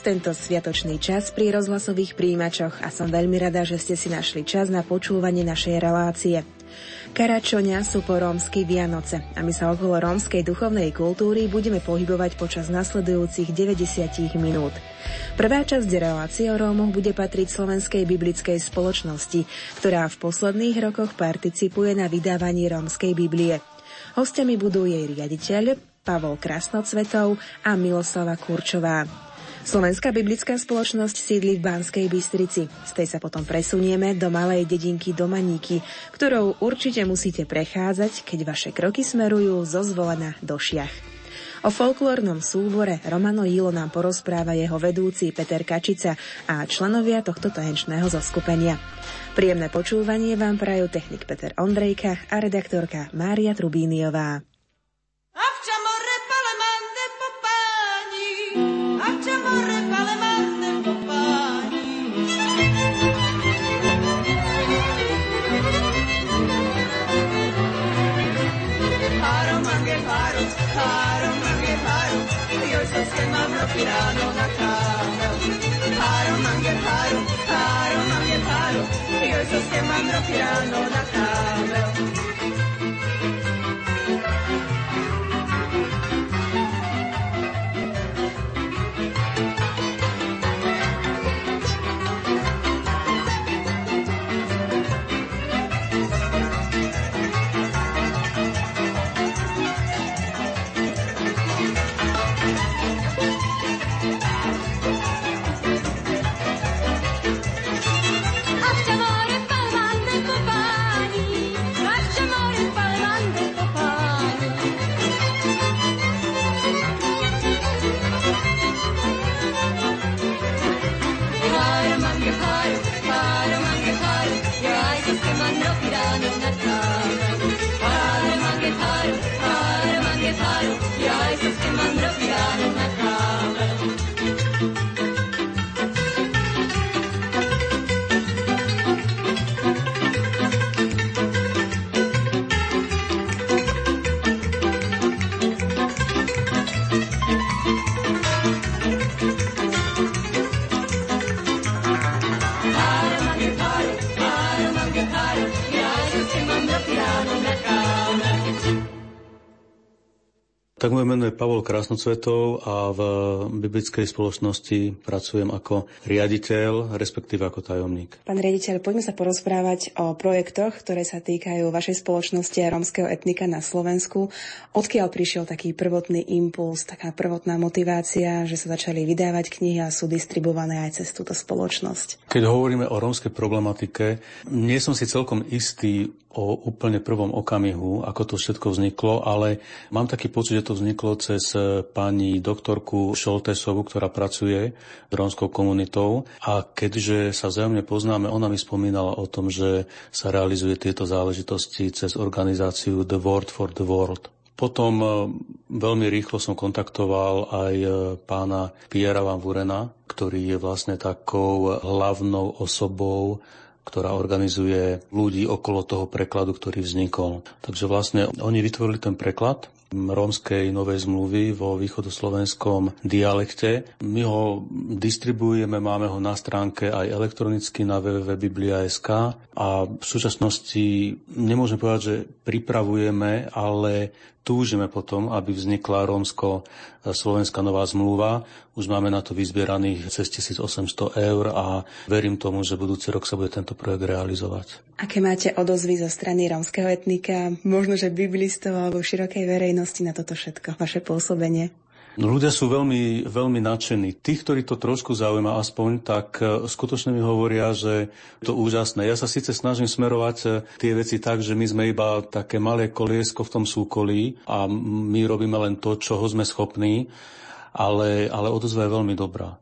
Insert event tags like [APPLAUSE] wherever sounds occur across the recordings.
Tento sviatočný čas pri rozhlasových príjimačoch a som veľmi rada, že ste si našli čas na počúvanie našej relácie. Karačoňa sú po rómsky Vianoce a my sa okolo rómskej duchovnej kultúry budeme pohybovať počas nasledujúcich 90 minút. Prvá časť relácie o Rómoch bude patriť Slovenskej biblickej spoločnosti, ktorá v posledných rokoch participuje na vydávaní rómskej Biblie. Hostiami budú jej riaditeľ, Pavol Krasnocvetov a Miloslava Kurčová. Slovenská biblická spoločnosť sídli v Banskej Bystrici. Z tej sa potom presunieme do malej dedinky Domaníky, ktorou určite musíte prechádzať, keď vaše kroky smerujú zo zvolena do šiach. O folklórnom súbore Romano Jilo nám porozpráva jeho vedúci Peter Kačica a členovia tohto tanečného zoskupenia. Príjemné počúvanie vám prajú technik Peter Ondrejka a redaktorka Mária Trubíniová. sembra pirano da casa. Paro, mangue, paro, paro, mangue, paro. Io sto sembrando pirano da casa. Tak moje meno je Pavol Krásnocvetov a v biblickej spoločnosti pracujem ako riaditeľ, respektíve ako tajomník. Pán riaditeľ, poďme sa porozprávať o projektoch, ktoré sa týkajú vašej spoločnosti a rómskeho etnika na Slovensku. Odkiaľ prišiel taký prvotný impuls, taká prvotná motivácia, že sa začali vydávať knihy a sú distribuované aj cez túto spoločnosť? Keď hovoríme o rómskej problematike, nie som si celkom istý, o úplne prvom okamihu, ako to všetko vzniklo, ale mám taký pocit, že to vzniklo cez e, pani doktorku Šoltesovu, ktorá pracuje s rómskou komunitou a keďže sa vzájomne poznáme, ona mi spomínala o tom, že sa realizuje tieto záležitosti cez organizáciu The Word for the World. Potom e, veľmi rýchlo som kontaktoval aj e, pána Piera Van Vurena, ktorý je vlastne takou hlavnou osobou ktorá organizuje ľudí okolo toho prekladu, ktorý vznikol. Takže vlastne oni vytvorili ten preklad rómskej novej zmluvy vo východoslovenskom dialekte. My ho distribuujeme, máme ho na stránke aj elektronicky na www.biblia.sk a v súčasnosti nemôžem povedať, že pripravujeme, ale túžime potom, aby vznikla rómsko-slovenská nová zmluva. Už máme na to vyzbieraných cez 1800 eur a verím tomu, že budúci rok sa bude tento projekt realizovať. Aké máte odozvy zo strany rómskeho etnika, možno že biblistov alebo širokej verejnosti na toto všetko, vaše pôsobenie? No, ľudia sú veľmi, veľmi nadšení. Tých, ktorí to trošku zaujíma aspoň, tak e, skutočne mi hovoria, že je to úžasné. Ja sa síce snažím smerovať e, tie veci tak, že my sme iba také malé koliesko v tom súkolí a my robíme len to, čoho sme schopní ale, ale odozva je veľmi dobrá.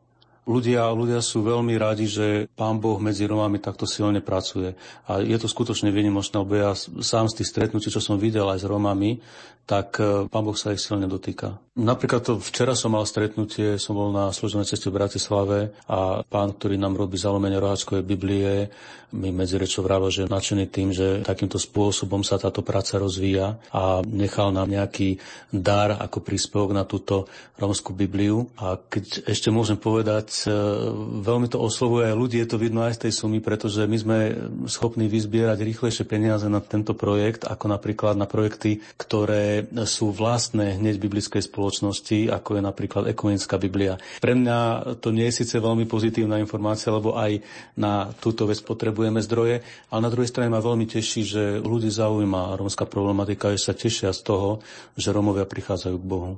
Ľudia, ľudia sú veľmi radi, že pán Boh medzi Romami takto silne pracuje. A je to skutočne výnimočné, lebo ja sám z tých stretnutí, čo som videl aj s Romami, tak e, pán Boh sa ich silne dotýka. Napríklad to včera som mal stretnutie, som bol na služobnej ceste v Bratislave a pán, ktorý nám robí zalomenie roháčkovej Biblie, mi medzi rečou že nadšený tým, že takýmto spôsobom sa táto práca rozvíja a nechal nám nejaký dar ako príspevok na túto rómskú Bibliu. A keď ešte môžem povedať, e, veľmi to oslovuje aj ľudí, je to vidno aj z tej sumy, pretože my sme schopní vyzbierať rýchlejšie peniaze na tento projekt, ako napríklad na projekty, ktoré sú vlastné hneď biblickej spoločnosti, ako je napríklad ekumenická Biblia. Pre mňa to nie je síce veľmi pozitívna informácia, lebo aj na túto vec potrebujeme zdroje, ale na druhej strane ma veľmi teší, že ľudí zaujíma rómska problematika, že sa tešia z toho, že Rómovia prichádzajú k Bohu.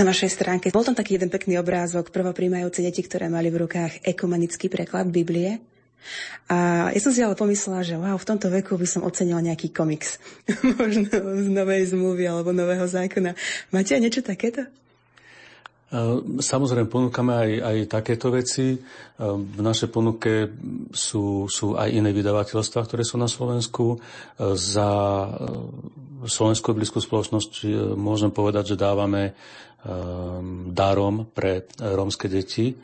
Na vašej stránke bol tam taký jeden pekný obrázok prvopríjmajúce deti, ktoré mali v rukách ekumenický preklad Biblie. A ja som si ale pomyslela, že wow, v tomto veku by som ocenila nejaký komiks. [LAUGHS] Možno z novej zmluvy alebo nového zákona. Máte aj niečo takéto? Samozrejme, ponúkame aj, aj takéto veci. V našej ponuke sú, sú aj iné vydavateľstva, ktoré sú na Slovensku. Za Slovenskú blízku spoločnosť môžem povedať, že dávame darom pre rómske deti.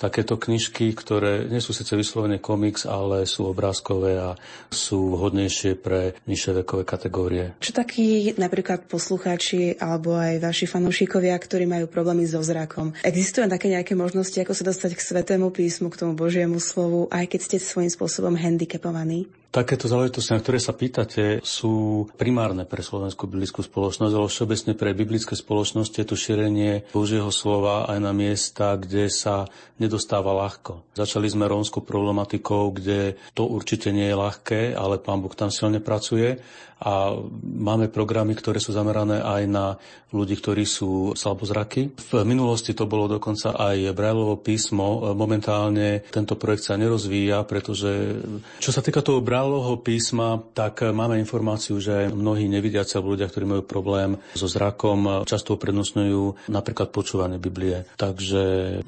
Takéto knižky, ktoré nie sú síce vyslovene komiks, ale sú obrázkové a sú vhodnejšie pre nižšie vekové kategórie. Čo takí napríklad poslucháči alebo aj vaši fanúšikovia, ktorí majú problémy so zrakom? Existujú také nejaké možnosti, ako sa dostať k svetému písmu, k tomu Božiemu slovu, aj keď ste svojím spôsobom handicapovaní? Takéto záležitosti, na ktoré sa pýtate, sú primárne pre slovenskú biblickú spoločnosť, ale všeobecne pre biblické spoločnosti je to šírenie Božieho slova aj na miesta, kde sa nedostáva ľahko. Začali sme rómskou problematikou, kde to určite nie je ľahké, ale pán Boh tam silne pracuje a máme programy, ktoré sú zamerané aj na ľudí, ktorí sú slabozraky. V minulosti to bolo dokonca aj Brailovo písmo. Momentálne tento projekt sa nerozvíja, pretože čo sa týka toho Brailovho písma, tak máme informáciu, že mnohí nevidiaci alebo ľudia, ktorí majú problém so zrakom, často uprednostňujú napríklad počúvanie Biblie. Takže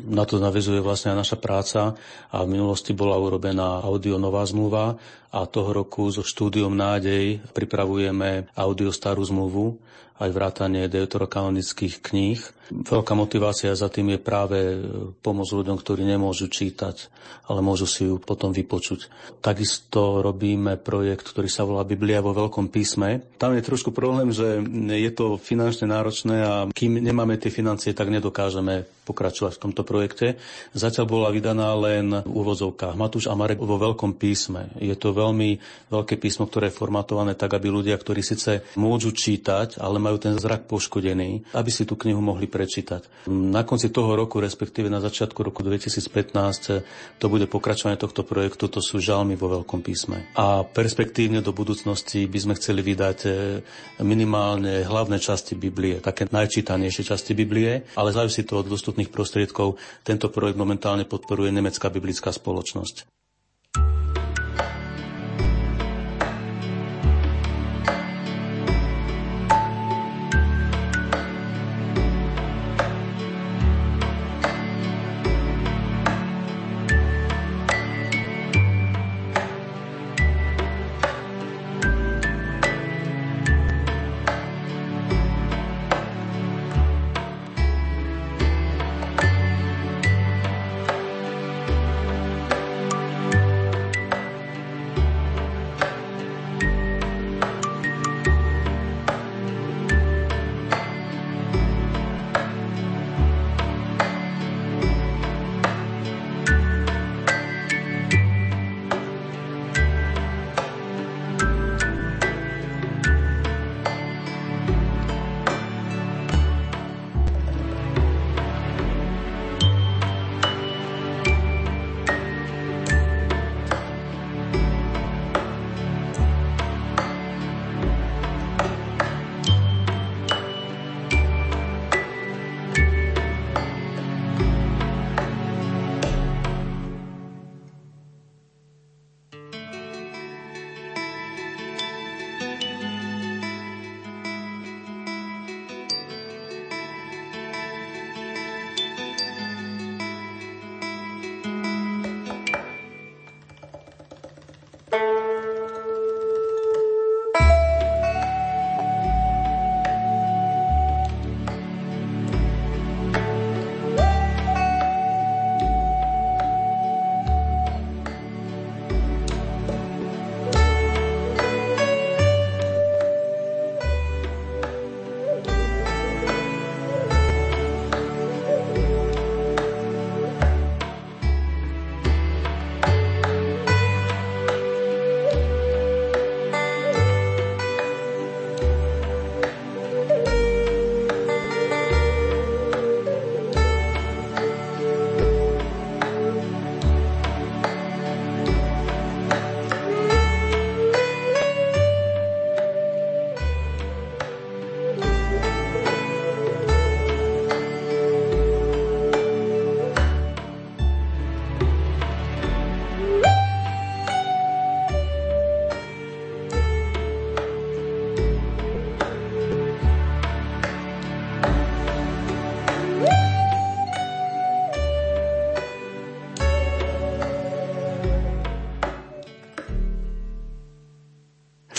na to navezuje vlastne aj naša práca a v minulosti bola urobená audio nová zmluva a toho roku so štúdiom Nádej pripravujeme audio starú zmluvu, aj vrátanie deuterokanonických kníh. Veľká motivácia za tým je práve pomôcť ľuďom, ktorí nemôžu čítať, ale môžu si ju potom vypočuť. Takisto robíme projekt, ktorý sa volá Biblia vo veľkom písme. Tam je trošku problém, že je to finančne náročné a kým nemáme tie financie, tak nedokážeme pokračovať v tomto projekte. Zatiaľ bola vydaná len v úvozovkách Matúš a Marek vo veľkom písme. Je to veľmi veľké písmo, ktoré je formatované tak, aby ľudia, ktorí síce môžu čítať, ale majú ten zrak poškodený, aby si tú knihu mohli prečítať. Na konci toho roku, respektíve na začiatku roku 2015, to bude pokračovanie tohto projektu, to sú žalmy vo veľkom písme. A perspektívne do budúcnosti by sme chceli vydať e, minimálne hlavné časti Biblie, také najčítanejšie časti Biblie, ale závisí to od dostupných prostriedkov. Tento projekt momentálne podporuje Nemecká biblická spoločnosť.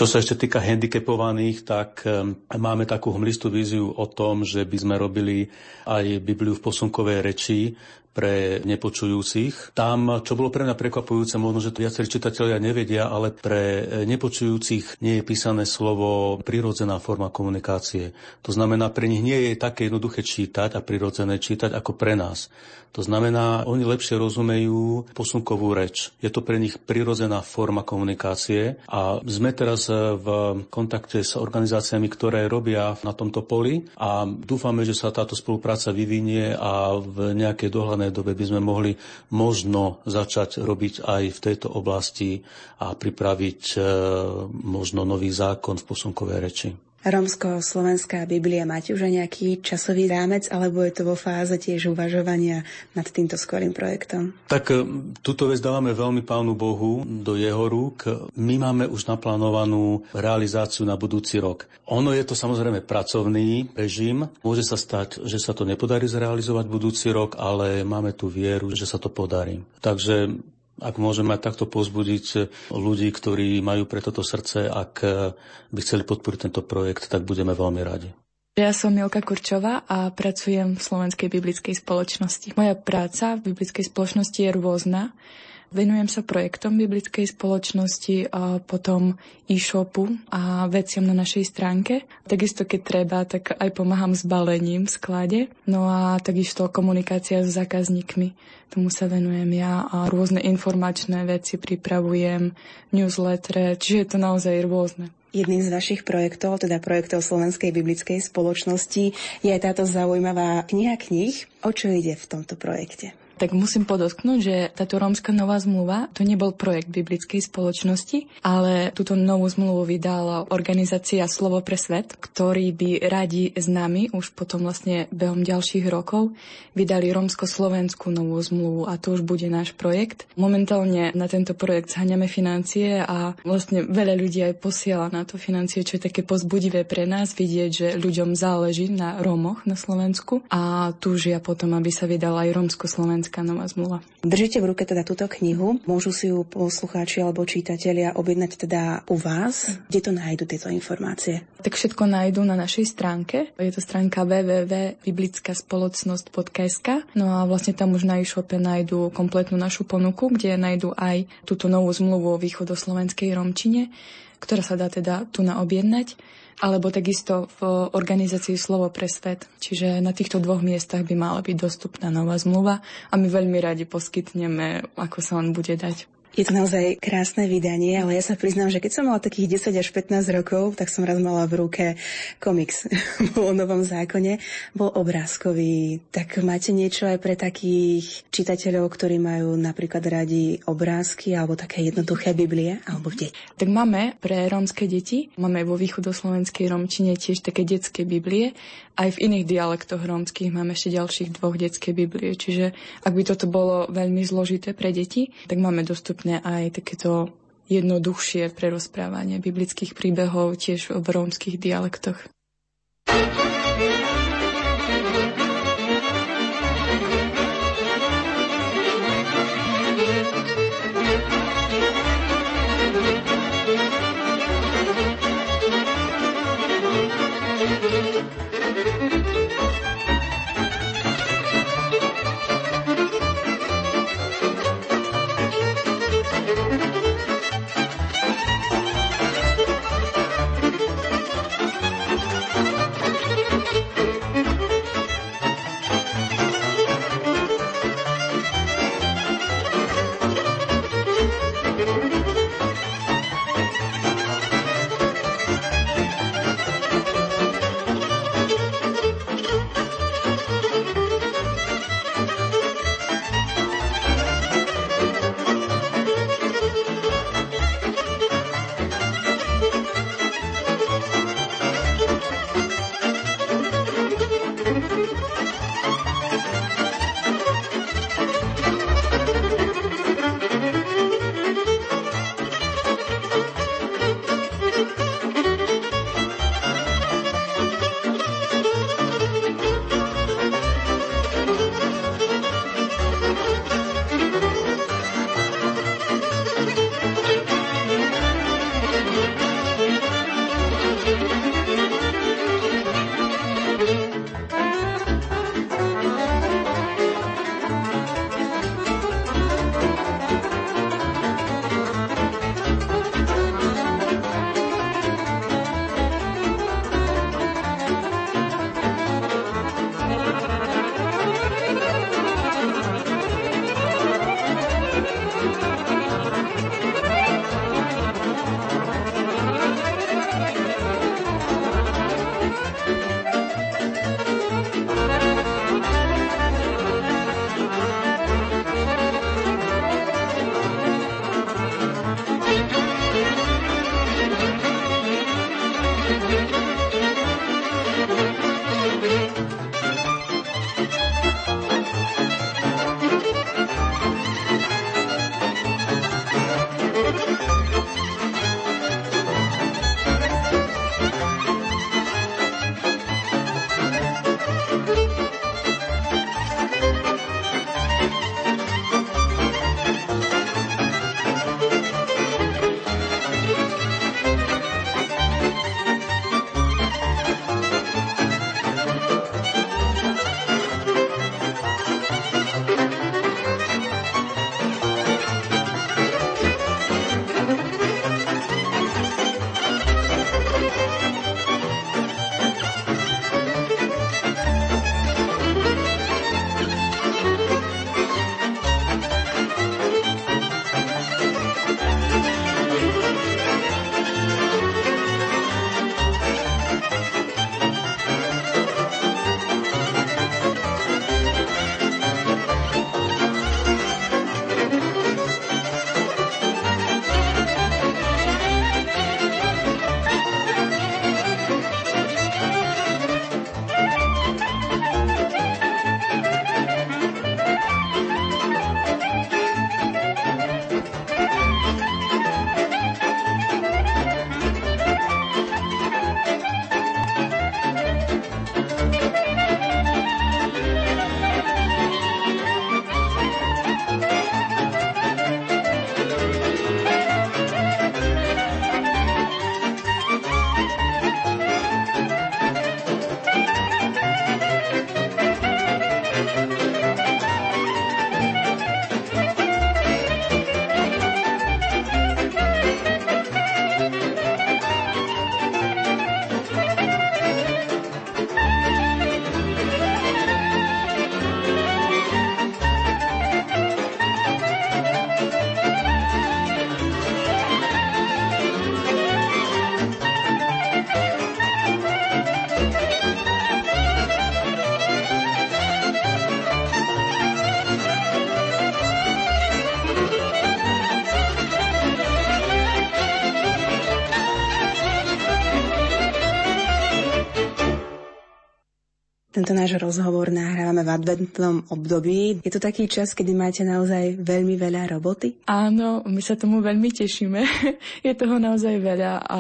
Čo sa ešte týka handicapovaných, tak máme takú hmlistú víziu o tom, že by sme robili aj Bibliu v posunkovej reči pre nepočujúcich. Tam, čo bolo pre mňa prekvapujúce, možno, že to viacerí čitatelia nevedia, ale pre nepočujúcich nie je písané slovo prirodzená forma komunikácie. To znamená, pre nich nie je také jednoduché čítať a prirodzené čítať ako pre nás. To znamená, oni lepšie rozumejú posunkovú reč. Je to pre nich prirodzená forma komunikácie a sme teraz v kontakte s organizáciami, ktoré robia na tomto poli a dúfame, že sa táto spolupráca vyvinie a v nejakej dohľadnej dobe by sme mohli možno začať robiť aj v tejto oblasti a pripraviť e, možno nový zákon v posunkovej reči. Rómsko-slovenská Biblia, máte už aj nejaký časový rámec, alebo je to vo fáze tiež uvažovania nad týmto skorým projektom? Tak e, túto vec dávame veľmi Pánu Bohu do jeho rúk. My máme už naplánovanú realizáciu na budúci rok. Ono je to samozrejme pracovný režim. Môže sa stať, že sa to nepodarí zrealizovať budúci rok, ale máme tu vieru, že sa to podarí. Takže ak môžeme takto pozbudiť ľudí, ktorí majú pre toto srdce, ak by chceli podporiť tento projekt, tak budeme veľmi radi. Ja som Milka Kurčová a pracujem v Slovenskej biblickej spoločnosti. Moja práca v biblickej spoločnosti je rôzna. Venujem sa projektom biblickej spoločnosti a potom e-shopu a veciam na našej stránke. Takisto, keď treba, tak aj pomáham s balením v sklade. No a takisto komunikácia s zákazníkmi. Tomu sa venujem ja a rôzne informačné veci pripravujem, newsletter, čiže je to naozaj rôzne. Jedným z vašich projektov, teda projektov Slovenskej biblickej spoločnosti, je aj táto zaujímavá kniha kníh. O čo ide v tomto projekte? Tak musím podotknúť, že táto rómska nová zmluva to nebol projekt biblickej spoločnosti, ale túto novú zmluvu vydala organizácia Slovo pre svet, ktorí by radi s nami už potom vlastne behom ďalších rokov vydali rómsko-slovenskú novú zmluvu a to už bude náš projekt. Momentálne na tento projekt zhaňame financie a vlastne veľa ľudí aj posiela na to financie, čo je také pozbudivé pre nás vidieť, že ľuďom záleží na Rómoch na Slovensku a túžia potom, aby sa vydala aj rómsko-slovenská Slovenská nová zmluva. Držíte v ruke teda túto knihu. Môžu si ju poslucháči alebo čítatelia objednať teda u vás. Kde to nájdu tieto informácie? Tak všetko nájdú na našej stránke. Je to stránka www.biblickaspolocnosť.sk No a vlastne tam už na e-shope nájdú kompletnú našu ponuku, kde nájdú aj túto novú zmluvu o východoslovenskej Romčine, ktorá sa dá teda tu na objednať alebo takisto v organizácii Slovo pre svet. Čiže na týchto dvoch miestach by mala byť dostupná nová zmluva a my veľmi radi poskytneme, ako sa on bude dať. Je to naozaj krásne vydanie, ale ja sa priznám, že keď som mala takých 10 až 15 rokov, tak som raz mala v ruke komiks [LAUGHS] o novom zákone. Bol obrázkový. Tak máte niečo aj pre takých čitateľov, ktorí majú napríklad radi obrázky alebo také jednoduché Biblie alebo deti? Tak máme pre rómske deti, máme vo východoslovenskej romčine tiež také detské Biblie. Aj v iných dialektoch rómskych máme ešte ďalších dvoch detské Biblie. Čiže ak by toto bolo veľmi zložité pre deti, tak máme dostupné aj takéto jednoduchšie prerozprávanie biblických príbehov tiež v rómskych dialektoch. Tento náš rozhovor nahrávame v adventnom období. Je to taký čas, kedy máte naozaj veľmi veľa roboty? Áno, my sa tomu veľmi tešíme. [LAUGHS] Je toho naozaj veľa a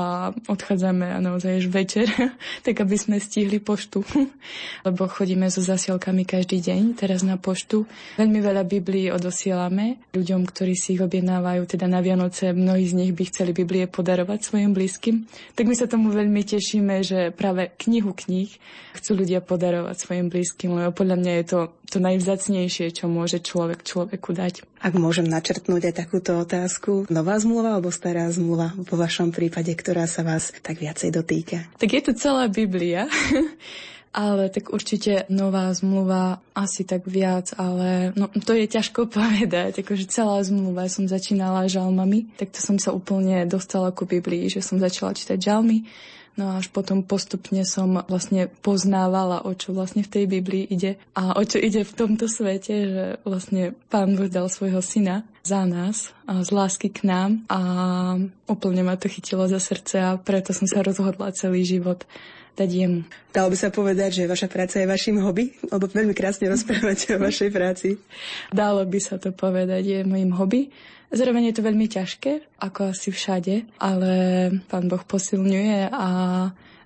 odchádzame a naozaj až večer, [LAUGHS] tak aby sme stihli poštu. [LAUGHS] Lebo chodíme so zasielkami každý deň teraz na poštu. Veľmi veľa Biblií odosielame ľuďom, ktorí si ich objednávajú teda na Vianoce. Mnohí z nich by chceli Biblie podarovať svojim blízkym. Tak my sa tomu veľmi tešíme, že práve knihu kníh chcú ľudia podarovať darovať svojim blízkym, lebo podľa mňa je to to najvzácnejšie, čo môže človek človeku dať. Ak môžem načrtnúť aj takúto otázku, nová zmluva alebo stará zmluva vo vašom prípade, ktorá sa vás tak viacej dotýka? Tak je to celá Biblia. [LAUGHS] ale tak určite nová zmluva asi tak viac, ale no, to je ťažko [LAUGHS] povedať, akože celá zmluva, som začínala žalmami, tak to som sa úplne dostala ku Biblii, že som začala čítať žalmy No a až potom postupne som vlastne poznávala, o čo vlastne v tej Biblii ide a o čo ide v tomto svete, že vlastne Pán Boh dal svojho syna za nás a z lásky k nám a úplne ma to chytilo za srdce a preto som sa rozhodla celý život dať jemu. Dalo by sa povedať, že vaša práca je vašim hobby? Lebo veľmi krásne rozprávate o vašej práci. Dalo by sa to povedať, je mojim hobby. Zároveň je to veľmi ťažké, ako asi všade, ale Pán Boh posilňuje a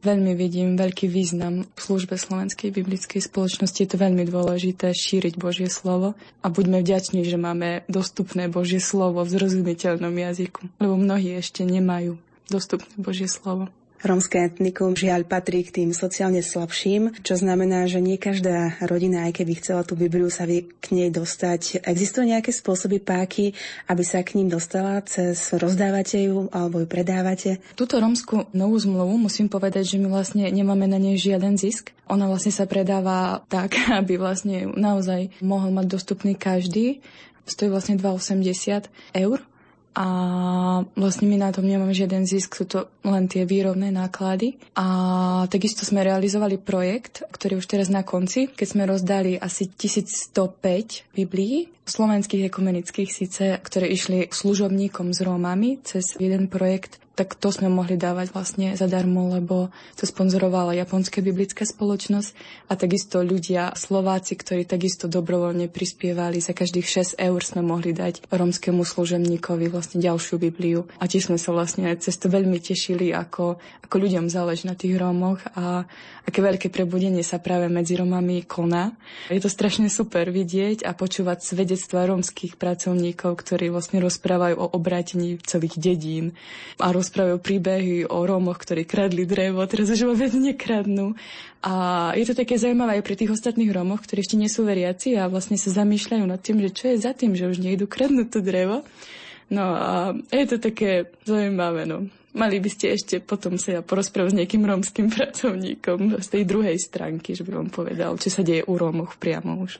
veľmi vidím veľký význam v službe Slovenskej biblickej spoločnosti. Je to veľmi dôležité šíriť Božie slovo a buďme vďační, že máme dostupné Božie slovo v zrozumiteľnom jazyku, lebo mnohí ešte nemajú dostupné Božie slovo. Rómske etnikum žiaľ patrí k tým sociálne slabším, čo znamená, že nie každá rodina, aj keby chcela tú Bibliu, sa vie k nej dostať. Existujú nejaké spôsoby páky, aby sa k ním dostala cez rozdávate ju alebo ju predávate? Túto rómsku novú zmluvu musím povedať, že my vlastne nemáme na nej žiaden zisk. Ona vlastne sa predáva tak, [LAUGHS] aby vlastne naozaj mohol mať dostupný každý. Stojí vlastne 2,80 eur a vlastne my na tom nemáme žiaden zisk, sú to len tie výrobné náklady. A takisto sme realizovali projekt, ktorý už teraz na konci, keď sme rozdali asi 1105 Biblií, slovenských ekumenických síce, ktoré išli služobníkom s Rómami cez jeden projekt tak to sme mohli dávať vlastne zadarmo, lebo to sponzorovala Japonská biblická spoločnosť a takisto ľudia, Slováci, ktorí takisto dobrovoľne prispievali, za každých 6 eur sme mohli dať romskému služebníkovi vlastne ďalšiu Bibliu. A tiež sme sa vlastne cez to veľmi tešili, ako, ako ľuďom záleží na tých Rómoch a aké veľké prebudenie sa práve medzi Romami koná. Je to strašne super vidieť a počúvať svedectva rómskych pracovníkov, ktorí vlastne rozprávajú o obrátení celých dedín a roz rozprávajú príbehy o Rómoch, ktorí kradli drevo, teraz už vôbec nekradnú. A je to také zaujímavé aj pri tých ostatných Rómoch, ktorí ešte nie sú veriaci a vlastne sa zamýšľajú nad tým, že čo je za tým, že už nejdu kradnúť to drevo. No a je to také zaujímavé, no. Mali by ste ešte potom sa ja porozprávať s nejakým rómskym [LAUGHS] pracovníkom z tej druhej stránky, že by vám povedal, čo sa deje u Rómoch priamo už.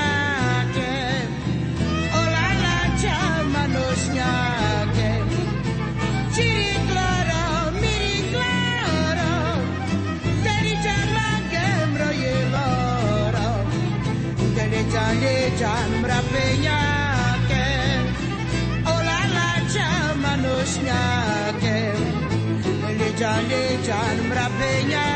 Chandra penyaken Olala jamanus nyaken Leja leja mrapenyake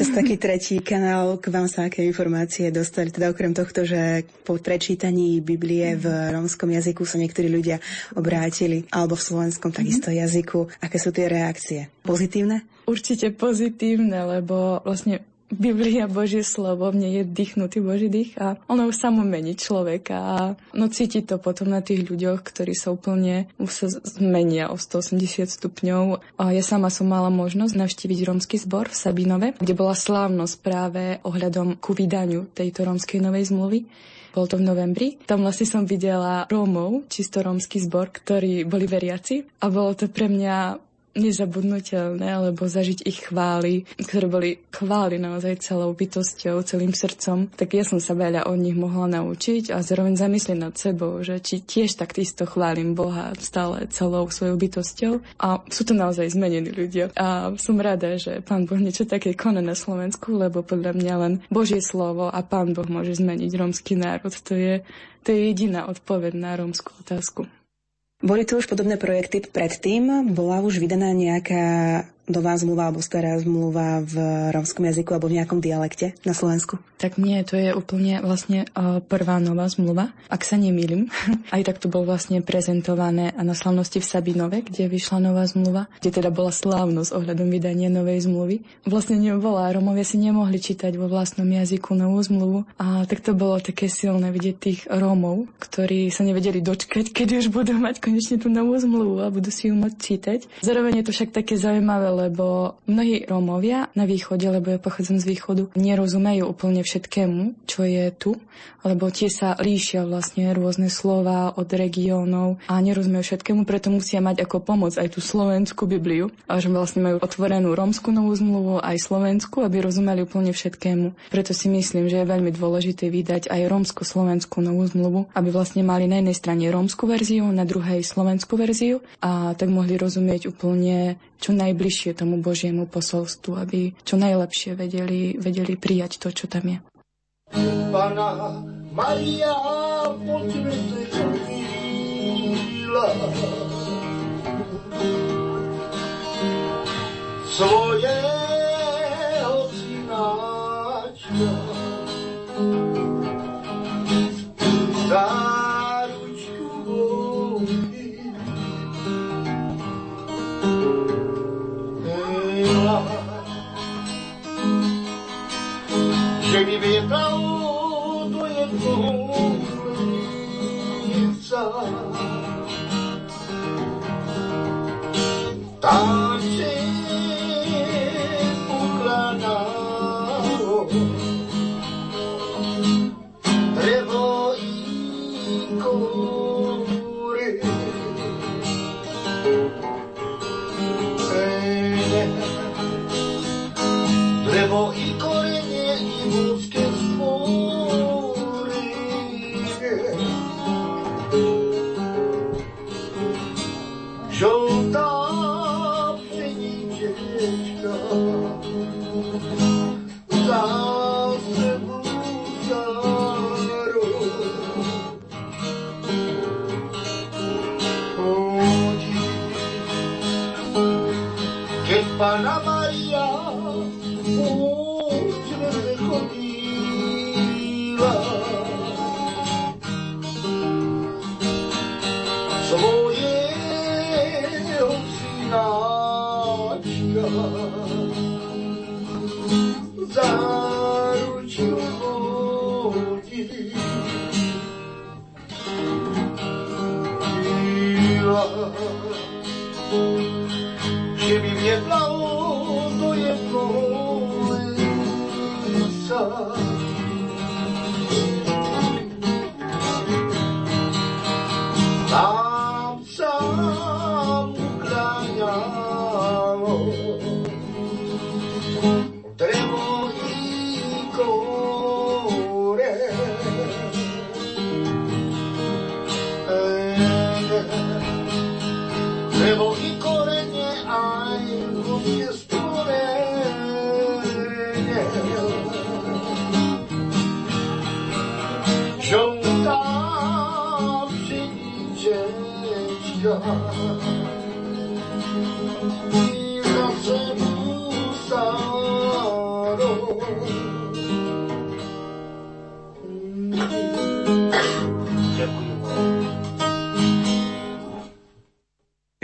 Cez taký tretí kanál k vám sa aké informácie dostali? Teda okrem tohto, že po prečítaní Biblie v rómskom jazyku sa niektorí ľudia obrátili, alebo v slovenskom takisto mhm. jazyku. Aké sú tie reakcie? Pozitívne? Určite pozitívne, lebo vlastne Biblia, Božie slovo, mne je dýchnutý Boží dých a ono už samo mení človeka a no cíti to potom na tých ľuďoch, ktorí sa úplne už sa zmenia o 180 stupňov. A ja sama som mala možnosť navštíviť rómsky zbor v Sabinove, kde bola slávnosť práve ohľadom ku vydaniu tejto rómskej novej zmluvy. Bol to v novembri. Tam vlastne som videla Rómov, čisto rómsky zbor, ktorí boli veriaci a bolo to pre mňa nezabudnutelné, alebo zažiť ich chvály, ktoré boli chvály naozaj celou bytosťou, celým srdcom, tak ja som sa veľa od nich mohla naučiť a zároveň zamyslieť nad sebou, že či tiež tak isto chválim Boha stále celou svojou bytosťou. A sú to naozaj zmenení ľudia. A som rada, že Pán Boh niečo také koná na Slovensku, lebo podľa mňa len Božie slovo a Pán Boh môže zmeniť rómsky národ. To je, to je jediná odpoveď na rómskú otázku. Boli tu už podobné projekty predtým? Bola už vydaná nejaká nová zmluva alebo stará zmluva v romskom jazyku alebo v nejakom dialekte na Slovensku? Tak nie, to je úplne vlastne uh, prvá nová zmluva, ak sa nemýlim. [LAUGHS] Aj tak to bol vlastne prezentované na slavnosti v Sabinove, kde vyšla nová zmluva, kde teda bola slávnosť ohľadom vydania novej zmluvy. Vlastne nebola, Romovia si nemohli čítať vo vlastnom jazyku novú zmluvu a tak to bolo také silné vidieť tých Rómov, ktorí sa nevedeli dočkať, [LAUGHS] keď už budú mať konečne tú novú zmluvu a budú si ju môcť čítať. Zároveň je to však také zaujímavé, lebo mnohí Rómovia na východe, lebo ja pochádzam z východu, nerozumejú úplne všetkému, čo je tu, lebo tie sa líšia vlastne rôzne slova od regiónov a nerozumejú všetkému, preto musia mať ako pomoc aj tú slovenskú Bibliu, a že vlastne majú otvorenú rómsku novú zmluvu aj slovenskú, aby rozumeli úplne všetkému. Preto si myslím, že je veľmi dôležité vydať aj rómsko-slovenskú novú zmluvu, aby vlastne mali na jednej strane rómsku verziu, na druhej slovenskú verziu a tak mohli rozumieť úplne čo najbližšie tomu Božiemu posolstvu, aby čo najlepšie vedeli, vedeli prijať to, čo tam je. Pana Maria, svojého lica.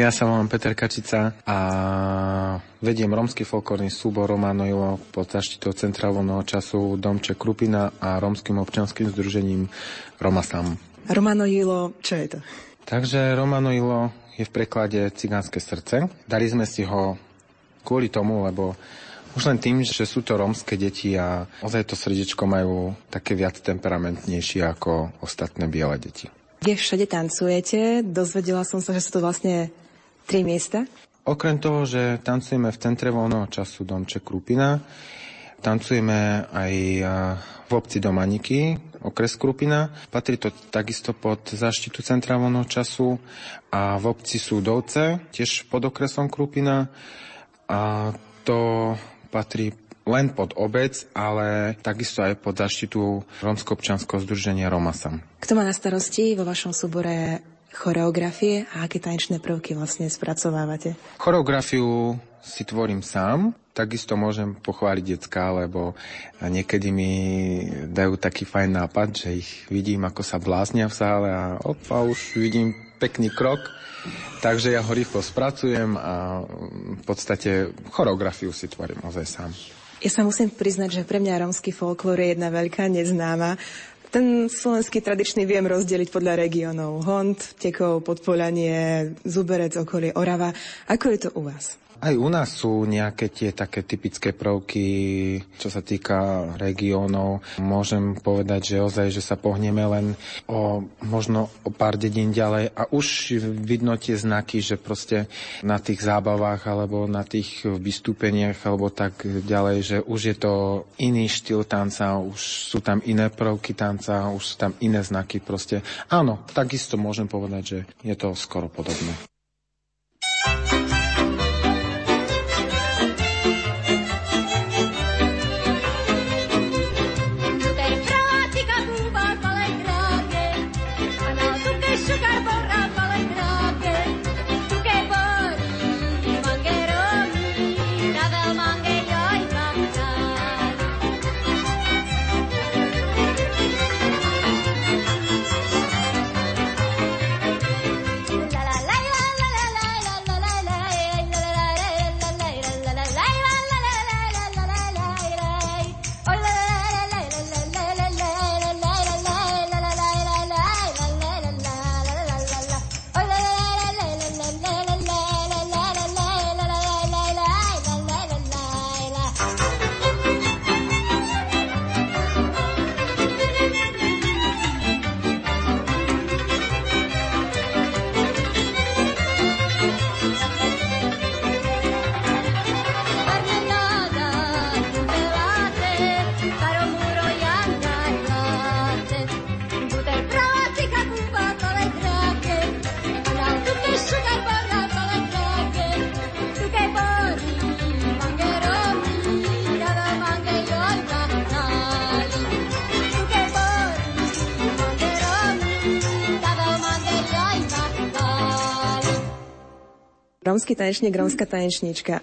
Ja sa volám Peter Kačica a vediem romský folklórny súbor Romanoilo pod zaštitou Centrálneho času Domče Krupina a romským občanským združením Romasam. Romanoilo, čo je to? Takže Romanoilo je v preklade Cigánske srdce. Dali sme si ho kvôli tomu, lebo už len tým, že sú to rómske deti a ozaj to srdiečko majú také viac temperamentnejšie ako ostatné biele deti. Kde všade tancujete? Dozvedela som sa, že sú to vlastne Tri miesta? Okrem toho, že tancujeme v centre voľného času Domče Krupina, tancujeme aj v obci Domaniky, okres Krupina. Patrí to takisto pod zaštitu centra voľného času a v obci sú Dovce, tiež pod okresom Krupina. A to patrí len pod obec, ale takisto aj pod zaštitu Rómsko-občanského združenia Romasam. Kto má na starosti vo vašom súbore choreografie a aké tanečné prvky vlastne spracovávate? Choreografiu si tvorím sám, takisto môžem pochváliť decka, lebo niekedy mi dajú taký fajn nápad, že ich vidím, ako sa bláznia v sále a opa, už vidím pekný krok, takže ja ho rýchlo spracujem a v podstate choreografiu si tvorím ozaj sám. Ja sa musím priznať, že pre mňa rómsky folklór je jedna veľká neznáma. Ten slovenský tradičný viem rozdeliť podľa regiónov. Hont, Tekov, Podpolanie, Zuberec, okolie, Orava. Ako je to u vás? Aj u nás sú nejaké tie také typické prvky, čo sa týka regiónov. Môžem povedať, že ozaj, že sa pohneme len o možno o pár dedín ďalej a už vidno tie znaky, že proste na tých zábavách alebo na tých vystúpeniach alebo tak ďalej, že už je to iný štýl tanca, už sú tam iné prvky tanca, už sú tam iné znaky proste. Áno, takisto môžem povedať, že je to skoro podobné. Rómsky tanečník, rómska tanečníčka.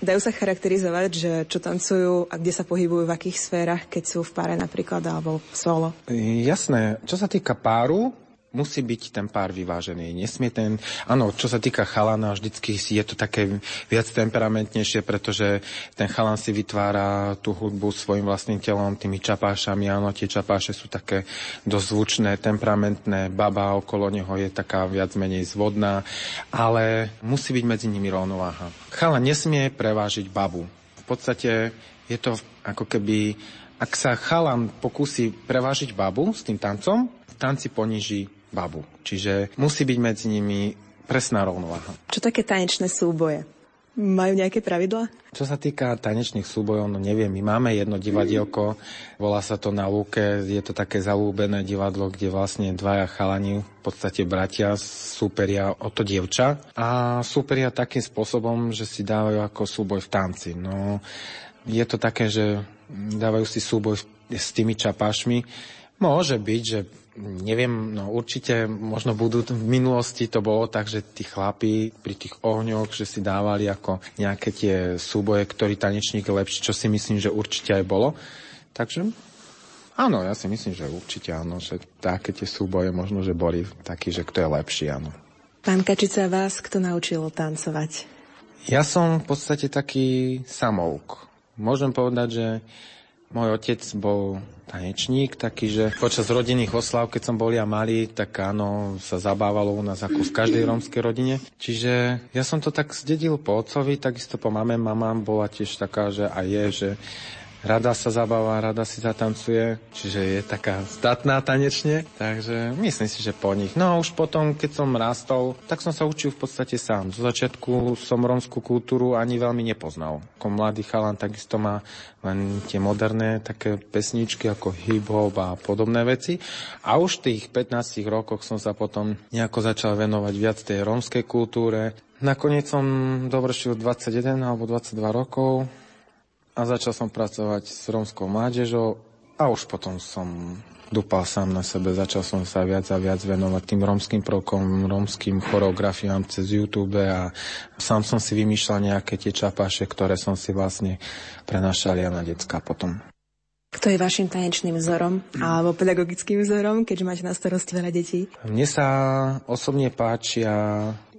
Dajú sa charakterizovať, že čo tancujú a kde sa pohybujú v akých sférach, keď sú v páre napríklad alebo solo? Jasné. Čo sa týka páru, musí byť ten pár vyvážený. Nesmie ten... Áno, čo sa týka chalana, vždycky je to také viac temperamentnejšie, pretože ten chalan si vytvára tú hudbu svojim vlastným telom, tými čapášami. Áno, tie čapáše sú také dosť zvučné, temperamentné. Baba okolo neho je taká viac menej zvodná, ale musí byť medzi nimi rovnováha. Chalan nesmie prevážiť babu. V podstate je to ako keby ak sa chalan pokusí prevážiť babu s tým tancom, v tanci poníži babu. Čiže musí byť medzi nimi presná rovnováha. Čo také tanečné súboje? Majú nejaké pravidla? Čo sa týka tanečných súbojov, no neviem, my máme jedno divadielko, volá sa to na Lúke, je to také zalúbené divadlo, kde vlastne dvaja chalani, v podstate bratia, súperia o to dievča a súperia takým spôsobom, že si dávajú ako súboj v tanci. No, je to také, že dávajú si súboj s tými čapášmi. Môže byť, že neviem, no určite možno budú v minulosti to bolo tak, že tí chlapí pri tých ohňoch, že si dávali ako nejaké tie súboje, ktorý tanečník je lepší, čo si myslím, že určite aj bolo. Takže áno, ja si myslím, že určite áno, že také tie súboje možno, že boli takí, že kto je lepší, áno. Pán Kačica, vás kto naučil tancovať? Ja som v podstate taký samouk. Môžem povedať, že môj otec bol tanečník, taký, že počas rodinných oslav, keď som bol ja malý, tak áno, sa zabávalo u nás ako v každej rómskej rodine. Čiže ja som to tak zdedil po otcovi, takisto po mame. Mama bola tiež taká, že aj je, že rada sa zabáva, rada si zatancuje, čiže je taká zdatná tanečne, takže myslím si, že po nich. No a už potom, keď som rástol, tak som sa učil v podstate sám. Zo začiatku som rómskú kultúru ani veľmi nepoznal. Ako mladý chalan takisto má len tie moderné také pesničky ako hip-hop a podobné veci. A už v tých 15 rokoch som sa potom nejako začal venovať viac tej rómskej kultúre. Nakoniec som dovršil 21 alebo 22 rokov, a začal som pracovať s rómskou mládežou a už potom som dupal sám na sebe, začal som sa viac a viac venovať tým rómskym prvkom, rómskym choreografiám cez YouTube a sám som si vymýšľal nejaké tie čapáše, ktoré som si vlastne prenašal ja na decka potom. Kto je vašim tanečným vzorom alebo pedagogickým vzorom, keďže máte na starosti veľa detí? Mne sa osobne páčia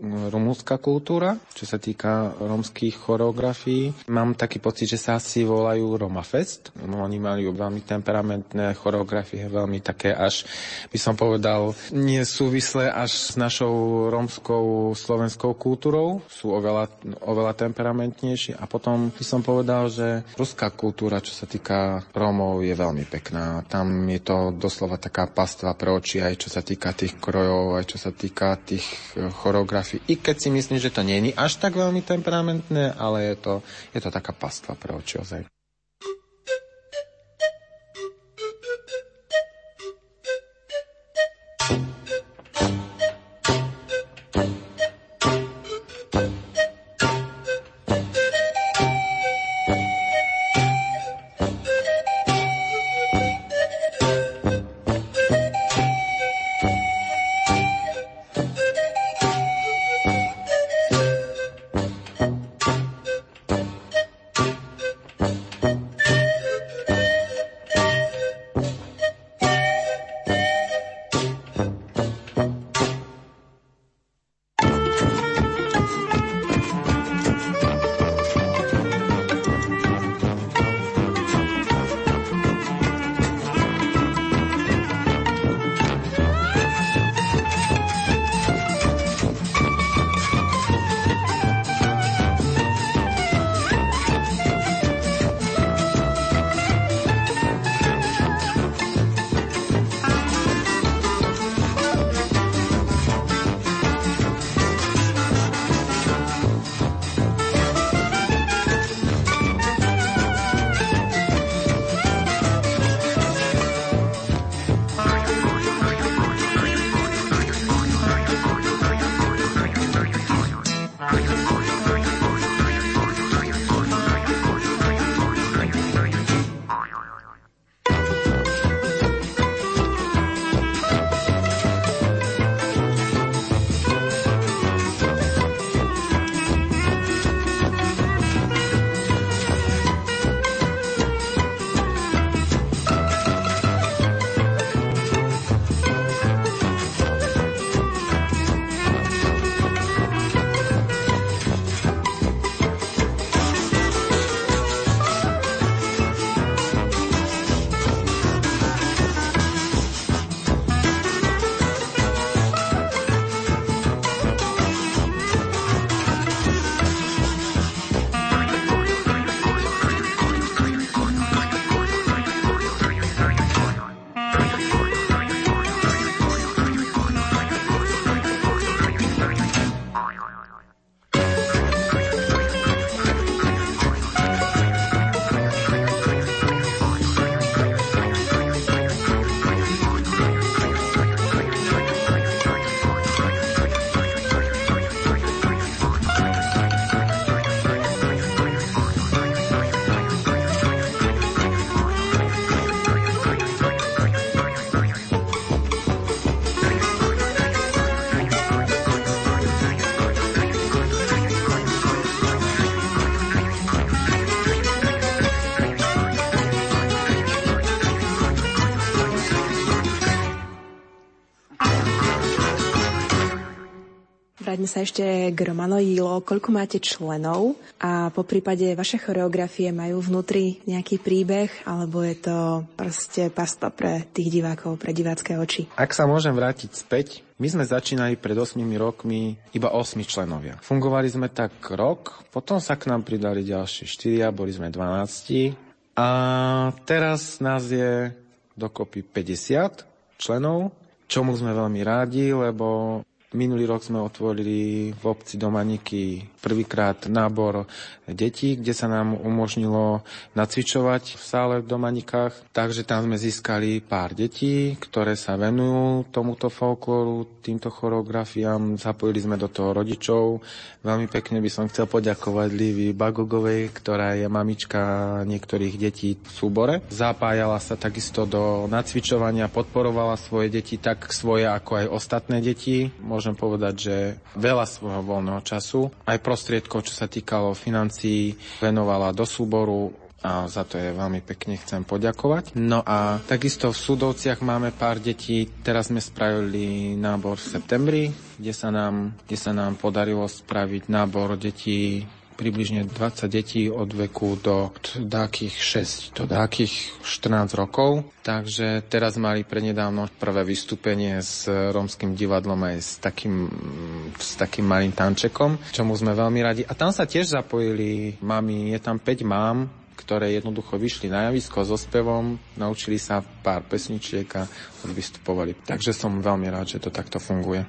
rumúnska kultúra, čo sa týka rómskych choreografií. Mám taký pocit, že sa asi volajú Roma Fest. Oni mali veľmi temperamentné choreografie, veľmi také až, by som povedal, nie súvislé až s našou rómskou slovenskou kultúrou. Sú oveľa, oveľa temperamentnejšie. A potom by som povedal, že ruská kultúra, čo sa týka Rómov, je veľmi pekná. Tam je to doslova taká pastva pre oči, aj čo sa týka tých krojov, aj čo sa týka tých choreografií fotografii. I keď si myslím, že to je až tak veľmi temperamentné, ale je to, je to taká pastva pre oči ozaj. Vráťme sa ešte k Romano Jilo. Koľko máte členov a po prípade vaše choreografie majú vnútri nejaký príbeh alebo je to proste pasta pre tých divákov, pre divácké oči? Ak sa môžem vrátiť späť, my sme začínali pred 8 rokmi iba 8 členovia. Fungovali sme tak rok, potom sa k nám pridali ďalšie 4, boli sme 12 a teraz nás je dokopy 50 členov, čomu sme veľmi rádi, lebo Minulý rok sme otvorili v obci Domaniky prvýkrát nábor detí, kde sa nám umožnilo nacvičovať v sále v Domanikách. Takže tam sme získali pár detí, ktoré sa venujú tomuto folklóru, týmto choreografiám. Zapojili sme do toho rodičov. Veľmi pekne by som chcel poďakovať Livy Bagogovej, ktorá je mamička niektorých detí v súbore. Zapájala sa takisto do nacvičovania, podporovala svoje deti, tak svoje ako aj ostatné deti môžem povedať, že veľa svojho voľného času, aj prostriedkov, čo sa týkalo financií, venovala do súboru a za to je veľmi pekne chcem poďakovať. No a takisto v Súdovciach máme pár detí, teraz sme spravili nábor v septembri, kde sa nám, kde sa nám podarilo spraviť nábor detí približne 20 detí od veku do dákých 6 do dákých 14 rokov. Takže teraz mali prednedávno prvé vystúpenie s rómskym divadlom aj s takým, s takým malým tančekom, čomu sme veľmi radi. A tam sa tiež zapojili mami, je tam 5 mám, ktoré jednoducho vyšli na javisko so spevom, naučili sa pár pesničiek a vystupovali. Takže som veľmi rád, že to takto funguje.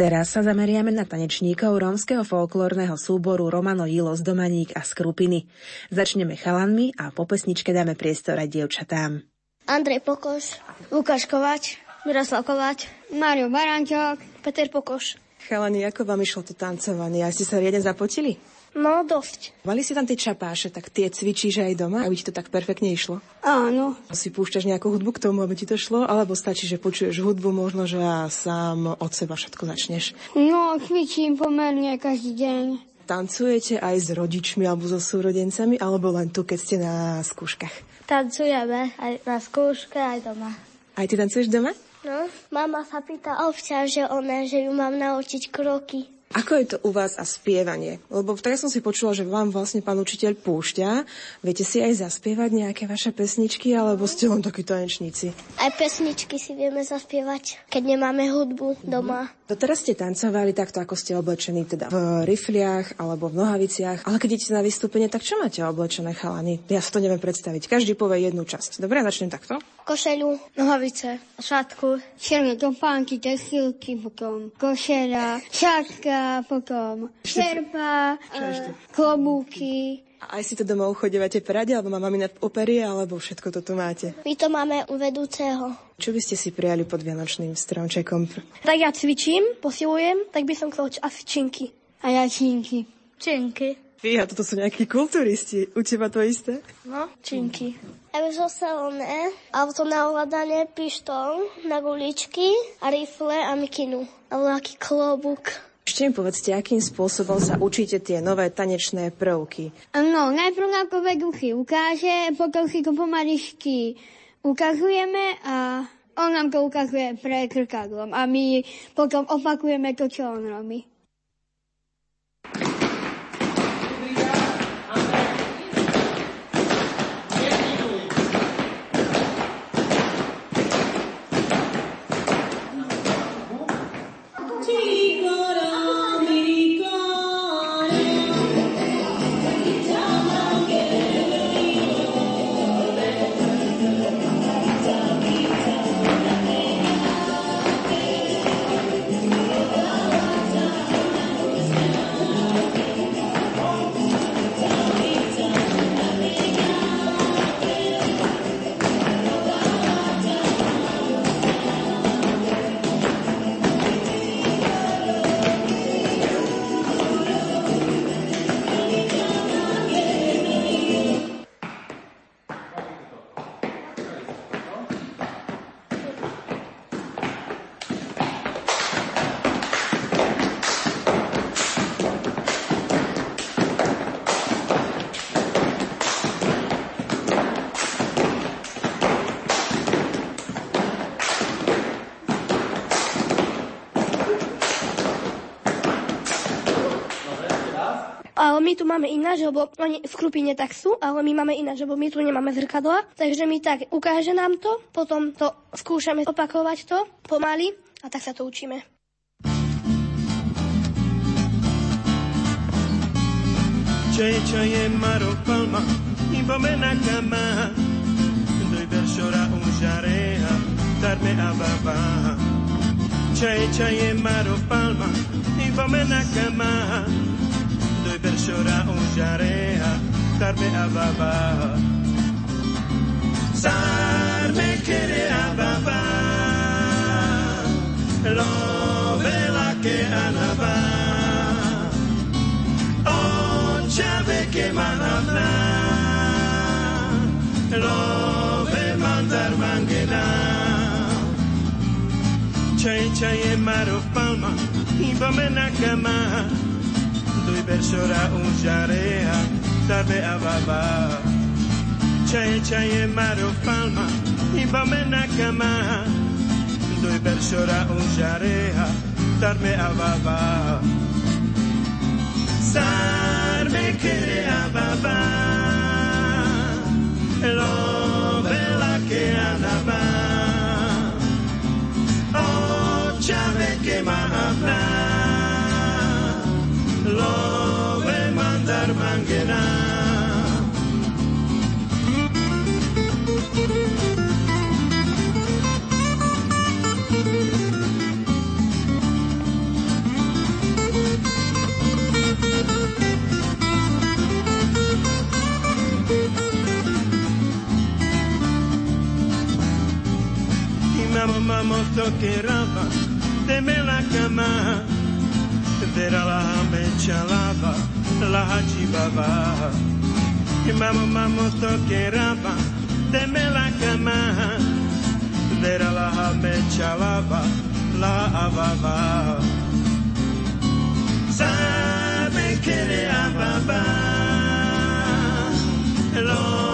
Teraz sa zameriame na tanečníkov rómskeho folklórneho súboru Romano Jilo z Domaník a Skrupiny. Začneme chalanmi a po pesničke dáme priestor aj dievčatám. Andrej Pokoš, Lukáš Kovač, Miroslav Kovač, Mário Baranťák, Peter Pokoš. Chalani, ako vám išlo to tancovanie? A ste sa riadne zapotili? No, dosť. Mali si tam tie čapáše, tak tie cvičíš aj doma, aby ti to tak perfektne išlo? Áno. Si púšťaš nejakú hudbu k tomu, aby ti to šlo? Alebo stačí, že počuješ hudbu, možno, že a sám od seba všetko začneš? No, cvičím pomerne každý deň. Tancujete aj s rodičmi alebo so súrodencami, alebo len tu, keď ste na skúškach? Tancujeme aj na skúške, aj doma. Aj ty tancuješ doma? No, mama sa pýta občas, že ona, že ju mám naučiť kroky. Ako je to u vás a spievanie? Lebo tak som si počula, že vám vlastne pán učiteľ púšťa. Viete si aj zaspievať nejaké vaše pesničky, alebo ste len takí tanečníci? Aj pesničky si vieme zaspievať, keď nemáme hudbu doma. Doteraz ste tancovali takto, ako ste oblečení, teda v rifliach alebo v nohaviciach. Ale keď idete na vystúpenie, tak čo máte oblečené chalany? Ja sa to neviem predstaviť. Každý povie jednu časť. Dobre, začnem takto. Košelu, nohavice, šatku, čierne topánky, textilky, potom košela, šatka, potom šerpa, e, klobúky, A aj si to domov chodívate prade, alebo má mamina operie, alebo všetko to tu máte? My to máme u vedúceho. Čo by ste si prijali pod Vianočným stromčekom? Tak ja cvičím, posilujem, tak by som chcel asi činky. A ja činky. Činky. Fíha, toto sú nejakí kulturisti. U teba to isté? No, činky. Ja by som sa oné, auto na ovládanie, pištol, na guličky a rifle a mikinu. A nejaký klobúk. Ešte mi povedzte, akým spôsobom sa učíte tie nové tanečné prvky? No, najprv nám poveduchy ukáže, potom si to pomaličky ukazujeme a on nám to ukazuje pre krkadlom a my potom opakujeme to, čo on robí. My tu máme ináč, lebo oni v Krupine tak sú, ale my máme ináč, lebo my tu nemáme zrkadla. Takže my tak ukáže nám to, potom to skúšame opakovať to pomaly a tak sa to učíme. C'è c'è maro palma, in bomena cama, doi versora un jarea, darme a baba. C'è c'è maro palma, in bomena cama, بدر شورا وجاريها ترمي أباباها صار من كري أبابا لو بلاكي أنا با أون شابكي من أمنا لو بمندر منجنا Chay chay e maro palma, ibame nakama. دوی بر شورا اون جره در به اوابا چای چای مرو فالما این با من نکما دوی بر شورا اون جره در به اوابا piuttosto temela rava, teme la cama, vera la mecha lava, la hachibaba. Mamo mamo to che la cama, vera la mecha lava. Sabe que le é avava, é lo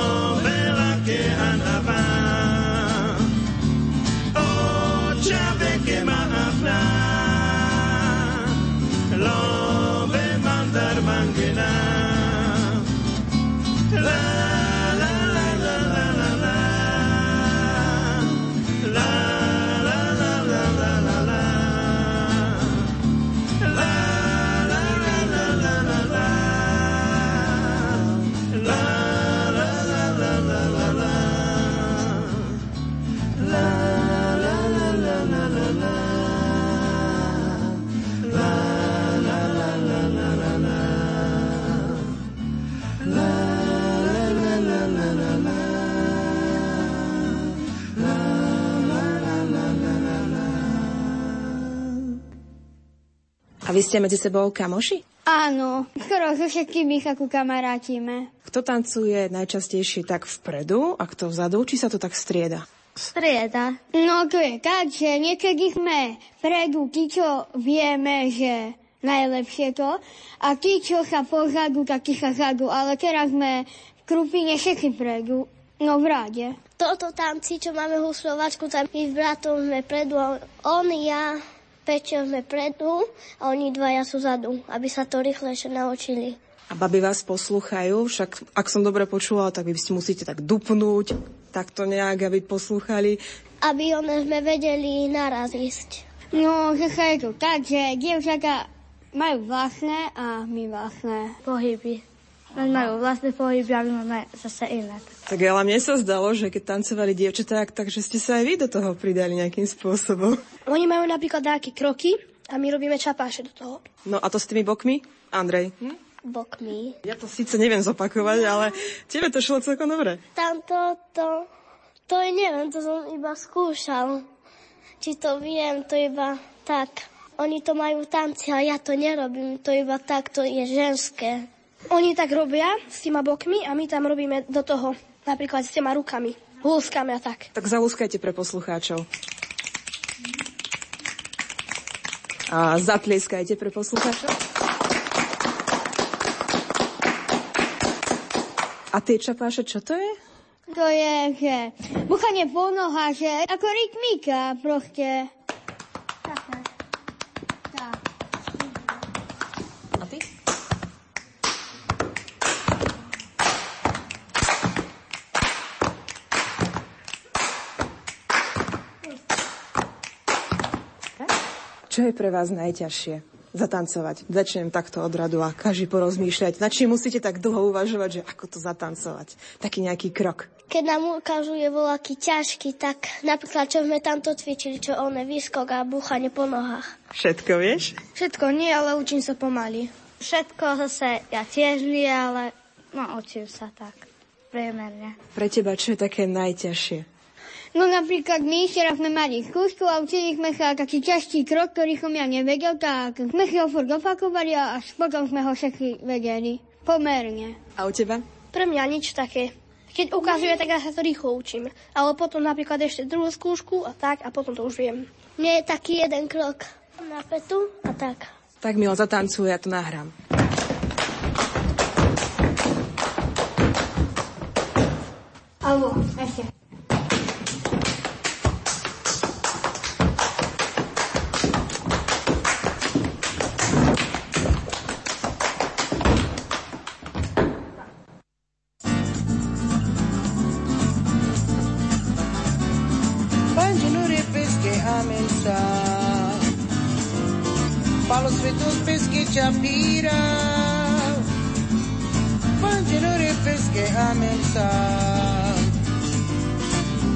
vy ste medzi sebou kamoši? Áno, skoro so všetkými sa ku kamarátime. Kto tancuje najčastejšie tak vpredu a kto vzadu, či sa to tak strieda? Strieda. No to je tak, že niekedy sme predu tí, čo vieme, že najlepšie to, a tí, čo sa pozadu, takí sa zadu, ale teraz sme v krupine všetci predu, no v rade. Toto tanci, čo máme huslovačku, tam my s bratom sme predu, on, ja, Pečo sme predu a oni dvaja sú zadu, aby sa to rýchlejšie naučili. A baby vás poslúchajú, však ak som dobre počula, tak vy ste musíte tak dupnúť, tak to nejak, aby poslúchali. Aby one sme vedeli naraz ísť. No, že sa je to tak, že dievčatá majú vlastné a my vlastné pohyby. Len majú vlastné pohyby a my máme zase iné. Tak ale mne sa zdalo, že keď tancovali dievčatá, takže ste sa aj vy do toho pridali nejakým spôsobom. Oni majú napríklad nejaké kroky a my robíme čapáše do toho. No a to s tými bokmi? Andrej? Hm? Bokmi. Ja to síce neviem zopakovať, ale tebe to šlo celkom dobre. Tamto, to, to je neviem, to som iba skúšal. Či to viem, to iba tak. Oni to majú tanci, ale ja to nerobím, to iba tak, to je ženské. Oni tak robia s týma bokmi a my tam robíme do toho napríklad s týma rukami. Húskame a tak. Tak zalúskajte pre poslucháčov. A zatlieskajte pre poslucháčov. A tie čapáše, čo to je? To je, že buchanie po nohách, že ako rytmika proste. Je pre vás najťažšie zatancovať? Začnem takto od radu a každý porozmýšľať. Na čím musíte tak dlho uvažovať, že ako to zatancovať? Taký nejaký krok. Keď nám ukážu je voľaký ťažký, tak napríklad čo sme tamto cvičili, čo one výskok a búchanie po nohách. Všetko vieš? Všetko nie, ale učím sa pomaly. Všetko zase ja tiež nie, ale no učím sa tak priemerne. Pre teba čo je také najťažšie? No napríklad my včera sme mali skúšku a učili sme sa taký ťažký krok, ktorý som ja nevedel, tak sme si ho furt opakovali a až potom sme ho všetci vedeli. Pomerne. A u teba? Pre mňa nič také. Keď ukazuje, tak ja sa to rýchlo učím. Ale potom napríklad ešte druhú skúšku a tak a potom to už viem. Mne je taký jeden krok na petu a tak. Tak mi ho zatancuje, ja to nahrám. Alo, ešte. Chapira Mangiare pesche a mensa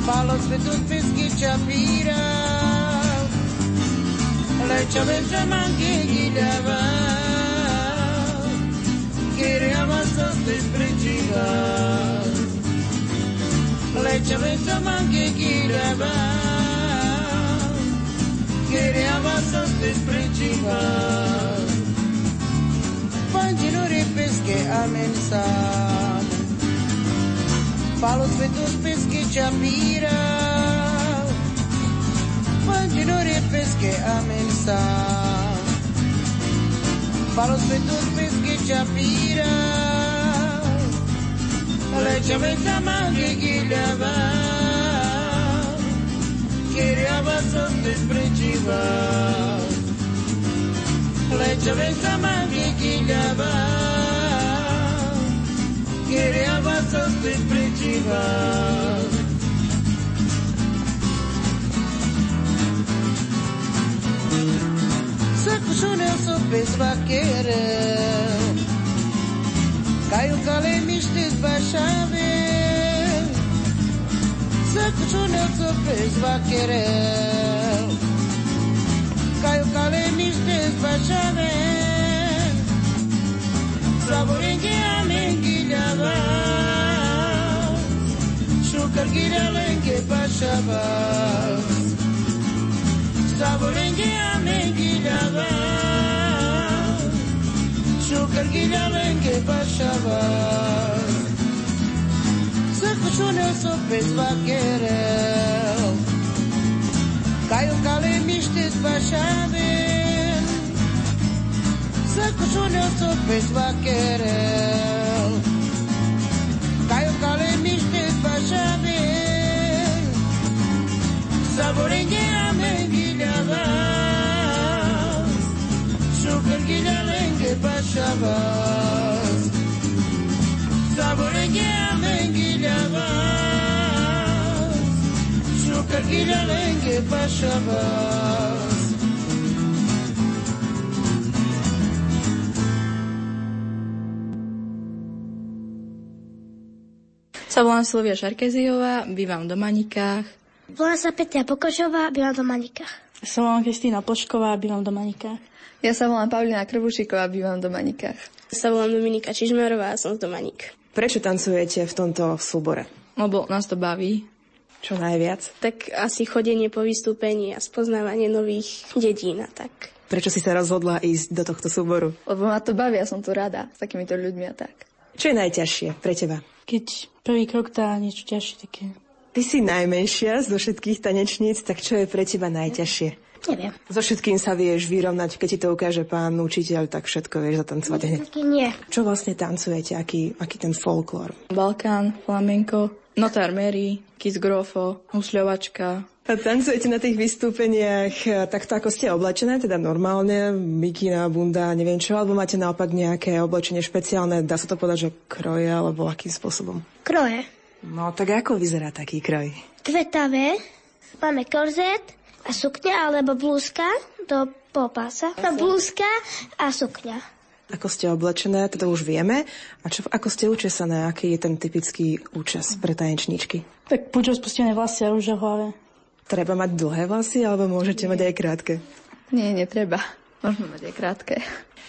Palo svetut peschi Chapira Le chaventa manche gidava Quereava soste spreciva Le chaventa manche gidava Quereava soste spreciva Tangeruri pesche a mensar Falo svetos pesche chapira Tangeruri pesche a mensar Falo svetos pesche chapira Leche mensa mangi gilava Kiriava sotte spreciva Kiriava sotte spreciva Legge mezza manche ghigliava Chiriava sotto spreciva Sacușunea să pe zvachere Caiu cale miște zbașave să pe Bájale mis despachadas, saborengue a menguillaba, xucarguira lengue pachaba, saborengue a menguillaba, xucarguira lengue pachaba. Sacuchona sopes vaquerel, caiu caiu miştes başaben Sakushone sopes va querer Kayo kale mistes başaben Saborenye amen gilaba Şuker gilalen başabas Saborenye amen Shukar gilyalenke pashavas Sa volám Silvia Šarkeziová, bývam v Domanikách. Volám sa Petia Pokošová, bývam v Domanikách. Sa volám Kristýna Pošková, bývam v Domanikách. Ja sa volám Paulina Krbušíková, bývam v Domanikách. Sa volám Dominika Čižmerová a som z Domanik. Prečo tancujete v tomto súbore? Lebo nás to baví. Čo najviac? Tak asi chodenie po vystúpení a spoznávanie nových dedín a tak. Prečo si sa rozhodla ísť do tohto súboru? Lebo ma to baví, ja som tu rada s takýmito ľuďmi a tak. Čo je najťažšie pre teba? Keď prvý krok dá niečo ťažšie také. Ty si najmenšia zo všetkých tanečníc, tak čo je pre teba najťažšie? Neviem. So všetkým sa vieš vyrovnať, keď ti to ukáže pán učiteľ, tak všetko vieš zatancovať hneď. Taky nie. Čo vlastne tancujete, aký, aký ten folklór? Balkán, flamenko, notár Mary, Kiss Grofo, husľovačka. A tancujete na tých vystúpeniach eh, takto, ako ste oblečené, teda normálne, mikina, bunda, neviem čo, alebo máte naopak nejaké oblečenie špeciálne, dá sa to povedať, že kroje, alebo akým spôsobom? Kroje. No tak ako vyzerá taký kroj? Kvetavé. Máme korzet a sukňa alebo blúzka do popása. No blúzka a sukňa. Ako ste oblečené, to už vieme. A čo, ako ste učesané, aký je ten typický účes pre tanečníčky? Tak buď rozpustené vlasy a rúže v hlave. Treba mať dlhé vlasy, alebo môžete mať aj krátke? Nie, netreba. Môžeme mať aj krátke.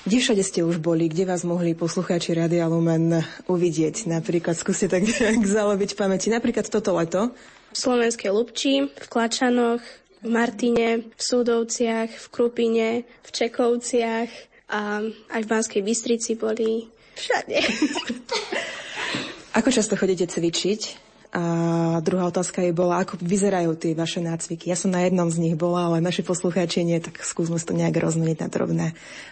Kde všade ste už boli? Kde vás mohli poslucháči Radia Lumen uvidieť? Napríklad skúste tak nejak zalobiť pamäti. Napríklad toto leto. V Slovenskej Lubči, v Klačanoch, v Martine, v Súdovciach, v Krupine, v Čekovciach a aj v Banskej Bystrici boli všade. [LAUGHS] Ako často chodíte cvičiť? A druhá otázka je bola, ako vyzerajú tie vaše nácviky. Ja som na jednom z nich bola, ale naši poslucháči nie, tak skúsme to nejak rozmeniť na drobné.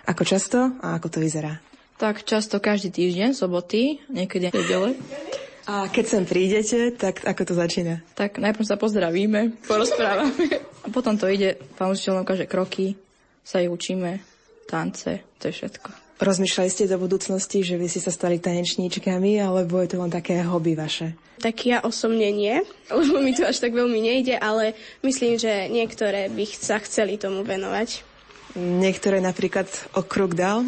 Ako často a ako to vyzerá? Tak často každý týždeň, soboty, niekedy nedele. A keď sem prídete, tak ako to začína? Tak najprv sa pozdravíme, porozprávame. A potom to ide, pán učiteľ kaže kroky, sa ich učíme, tance, to je všetko. Rozmýšľali ste do budúcnosti, že by ste sa stali tanečníčkami, alebo je to len také hobby vaše? Tak ja osobne nie, [LAUGHS] lebo mi to až tak veľmi nejde, ale myslím, že niektoré by sa chceli tomu venovať. Niektoré napríklad o krok dal?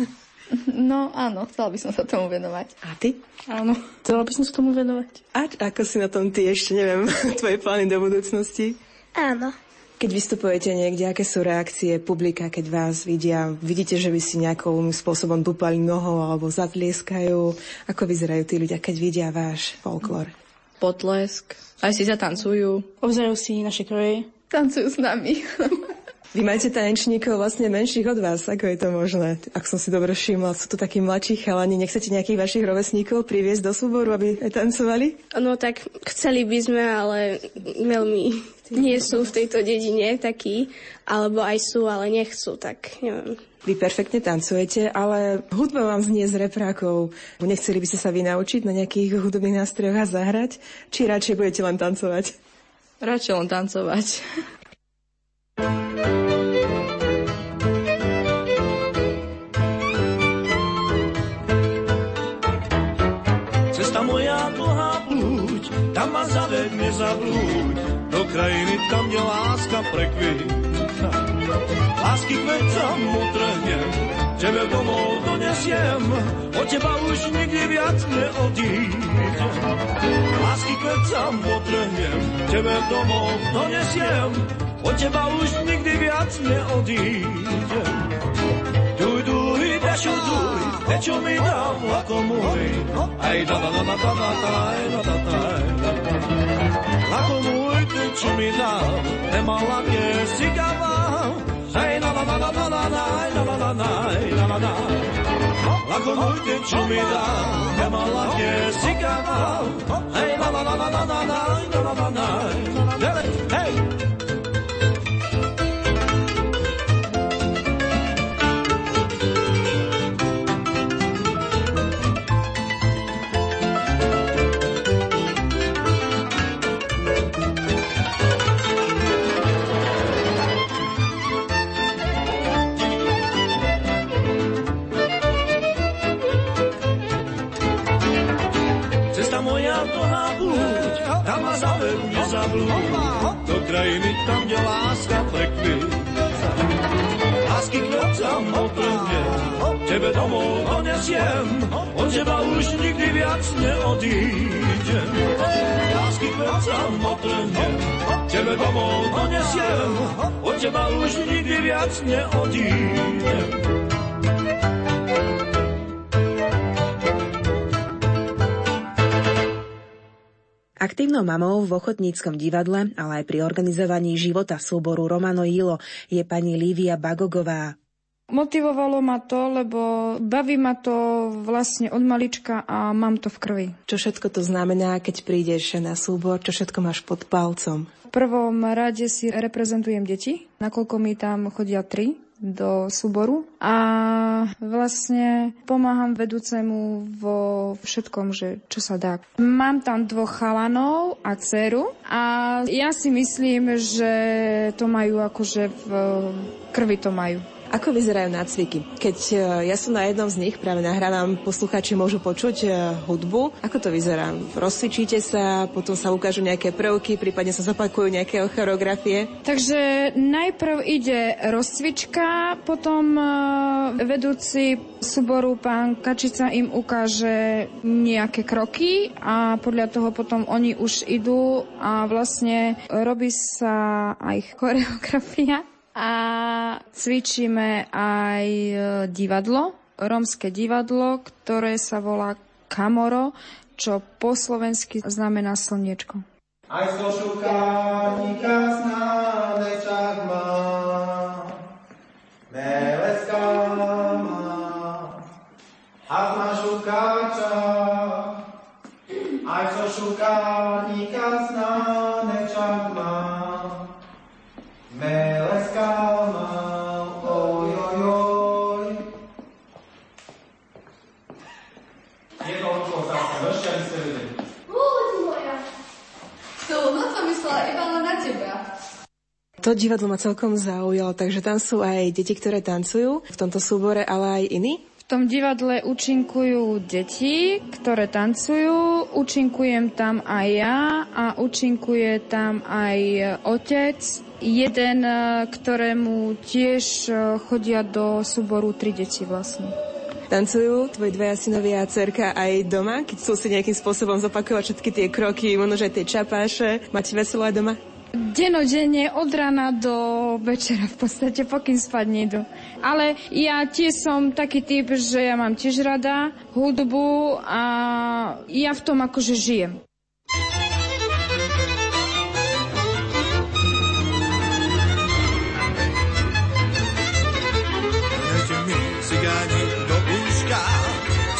No áno, chcela by som sa tomu venovať. A ty? Áno, chcela by som sa tomu venovať. A ako si na tom ty ešte, neviem, [LAUGHS] tvoje plány do budúcnosti? Áno. Keď vystupujete niekde, aké sú reakcie publika, keď vás vidia? Vidíte, že by si nejakým spôsobom dupali nohou alebo zatlieskajú? Ako vyzerajú tí ľudia, keď vidia váš folklór? Potlesk, aj si zatancujú. Obzerajú si naše kroje. Tancujú s nami. [LAUGHS] Vy máte tanečníkov vlastne menších od vás, ako je to možné? Ak som si dobre všimla, sú to takí mladší chalani. Nechcete nejakých vašich rovesníkov priviesť do súboru, aby tancovali? No tak chceli by sme, ale veľmi nie sú v tejto dedine takí, alebo aj sú, ale nechcú, tak neviem. Vy perfektne tancujete, ale hudba vám znie z reprákov. Nechceli by ste sa vy naučiť na nejakých hudobných nástrojoch a zahrať? Či radšej budete len tancovať? Radšej len tancovať. Cesta moja dlhá plúť, tam ma zaveď, nezablúď, krajiny tam, kde láska prekvita. Lásky kvetcom utrhnem, tebe domov donesiem, od teba už nikdy viac neodídem. Lásky kvetcom utrhnem, tebe domov donesiem, od teba už nikdy viac neodídem. Duj, dečo mi dám ako môj. Aj da da da da da da da da da da Ako môj, dečo mi dám, nemala mne si gavám. Aj na na na na na na na na na na na na na ako môj deň, čo mi dal, ja mal ľahké si kamal. Hej, na na na na na na na na na na na do krajiny tam, kde láska prekvie. Lásky kvetcam otrhne, tebe domov donesiem, od teba už nikdy viac neodídem. Lásky kvetcam otrhne, tebe domov donesiem, od teba už nikdy viac neodídem. Aktívnou mamou v ochotníckom divadle, ale aj pri organizovaní života súboru Romano Ilo je pani Lívia Bagogová. Motivovalo ma to, lebo baví ma to vlastne od malička a mám to v krvi. Čo všetko to znamená, keď prídeš na súbor, čo všetko máš pod palcom? V prvom rade si reprezentujem deti, nakoľko mi tam chodia tri do súboru a vlastne pomáham vedúcemu vo všetkom, že čo sa dá. Mám tam dvoch chalanov a dceru a ja si myslím, že to majú akože v krvi to majú. Ako vyzerajú nácviky? Keď e, ja som na jednom z nich, práve nahrávam, posluchači môžu počuť e, hudbu. Ako to vyzerá? Rozcvičíte sa, potom sa ukážu nejaké prvky, prípadne sa zopakujú nejaké choreografie? Takže najprv ide rozcvička, potom e, vedúci súboru pán Kačica im ukáže nejaké kroky a podľa toho potom oni už idú a vlastne robí sa aj choreografia a cvičíme aj e, divadlo, rómske divadlo, ktoré sa volá Kamoro, čo po slovensky znamená slniečko. Aj slošukánika snáde čak má, meleská má, a ma šukáča, aj slošukánika snáde čak má, meleskal mal, oj, oj, oj. Je to okolo zase, ešte aby ste vedeli. moja. To no to myslela iba len na teba. To divadlo ma celkom zaujalo, takže tam sú aj deti, ktoré tancujú v tomto súbore, ale aj iní? V tom divadle účinkujú deti, ktoré tancujú, účinkujem tam aj ja a účinkuje tam aj otec jeden, e, ktorému tiež e, chodia do súboru tri deti vlastne. Tancujú tvoji dvaja synovia a cerka aj doma, keď sú si nejakým spôsobom zopakovať všetky tie kroky, možno aj tie čapáše. Máte veselo aj doma? Denodenne od rana do večera v podstate, pokým spať nejdu. Ale ja tiež som taký typ, že ja mám tiež rada hudbu a ja v tom akože žijem.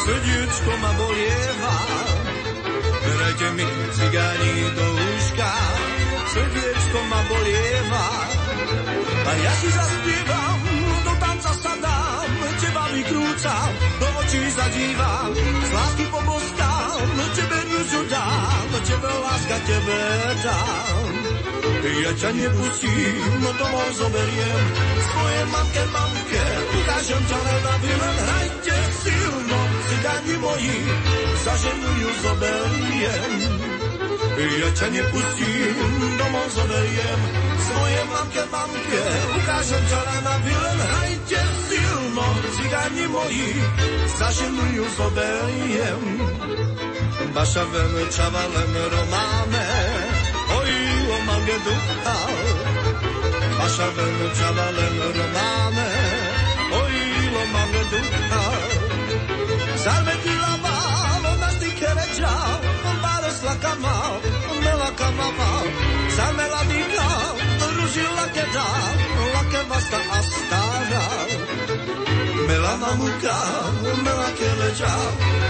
srdiečko ma bolieva. Berajte mi cigáni do srdiečko ma bolieva. A ja si zaspievam, do tanca sa dám, teba vykrúcam, do očí zadívam, z lásky poboskám, tebe rúžu dám, tebe láska tebe dám. Ja ťa nepustím, domov zoberiem, svoje mamke, mamke, ukážem ťa len na len hrajte silno, cigáni moji, za ženu ju zoberiem. Ja ťa nepustím, domov zoberiem, svoje mamke, mamke, ukážem ťa len na vilen, hrajte silno, cigáni moji, zaženu ju zoberiem. Vaša velčava len romáme, oj, o mamke duchal, vaša velčava len romáme, oj, o mamke duchal. Zarmetila malo na ty kerečal, on pare slakama, araba Samela dina ruži lakeda Lake vasta astara Mela mamuka, mela keleca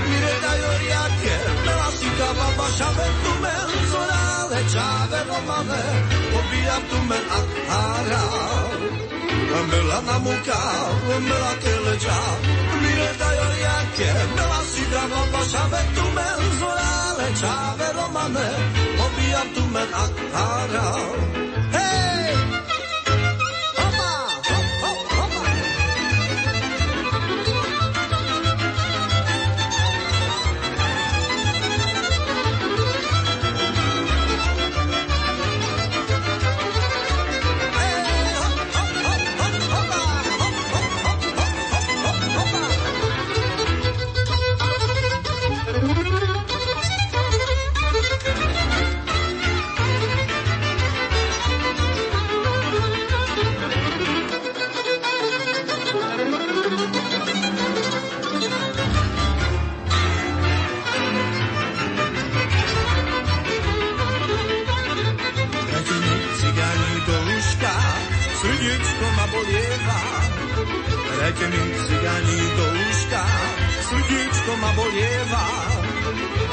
Mireda yorjake, mela sikava Başa vertumen, zora leca Ve romane, obiyatumen ahara Mela namuka, mela keleca Mireda yorjake, mela sikava Başa vertumen, zora leca Ve romane, obiyatumen ahara obia tumen akara. Hey!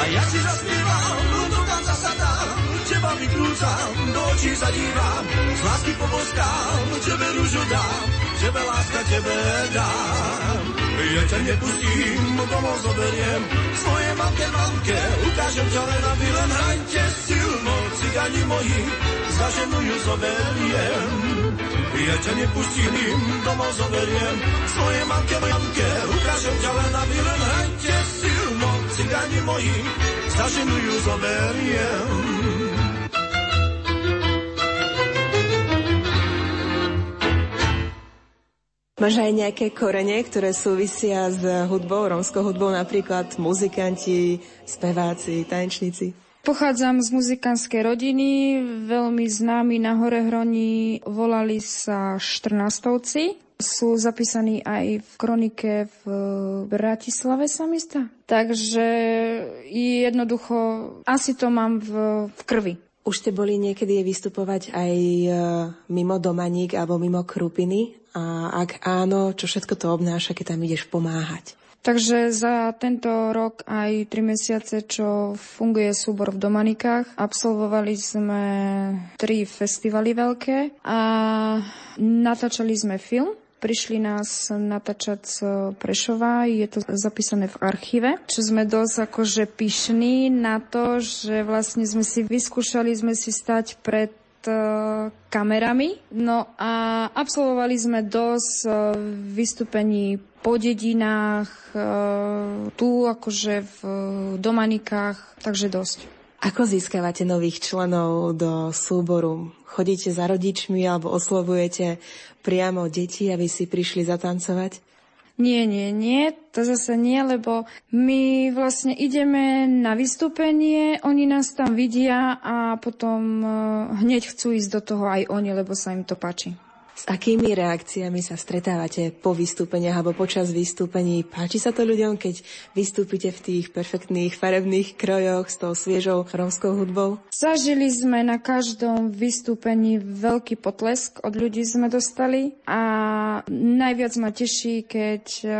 Ja si zaspievam, do tanca sa dám, teba vykrúcam, do očí sa dívam, z lásky poboskám, tebe rúžu dám, tebe láska tebe dám. Ja ťa nepustím, domov zoberiem, svoje mamke, mamke, ukážem ťa len a vy len hrajte silno, cigáni moji, za ženu ju zoberiem. Ja ťa nepustím, domov zoberiem, svoje mamke, mamke, ukážem ťa len a vy len hrajte silno, cigáni moji, za ženu ju zoberiem. Máš aj nejaké korene, ktoré súvisia s hudbou, rómskou hudbou, napríklad muzikanti, speváci, tanečníci? Pochádzam z muzikánskej rodiny, veľmi známi na Hore Hroni, volali sa Štrnastovci. Sú zapísaní aj v kronike v Bratislave sa mi zdá. Takže jednoducho asi to mám v, v krvi. Už ste boli niekedy vystupovať aj e, mimo Domaník alebo mimo Krupiny? A ak áno, čo všetko to obnáša, keď tam ideš pomáhať? Takže za tento rok aj tri mesiace, čo funguje súbor v Domanikách, absolvovali sme tri festivaly veľké a natáčali sme film. Prišli nás natáčať z Prešova, je to zapísané v archíve, čo sme dosť akože pyšní na to, že vlastne sme si vyskúšali sme si stať pred e, kamerami. No a absolvovali sme dosť e, vystúpení po dedinách, e, tu akože v Domanikách, takže dosť. Ako získavate nových členov do súboru? Chodíte za rodičmi alebo oslovujete priamo deti, aby si prišli zatancovať? Nie, nie, nie, to zase nie, lebo my vlastne ideme na vystúpenie, oni nás tam vidia a potom eh, hneď chcú ísť do toho aj oni, lebo sa im to páči. S akými reakciami sa stretávate po vystúpeniach alebo počas vystúpení? Páči sa to ľuďom, keď vystúpite v tých perfektných farebných krojoch s tou sviežou rómskou hudbou? Zažili sme na každom vystúpení veľký potlesk od ľudí sme dostali a najviac ma teší, keď eh,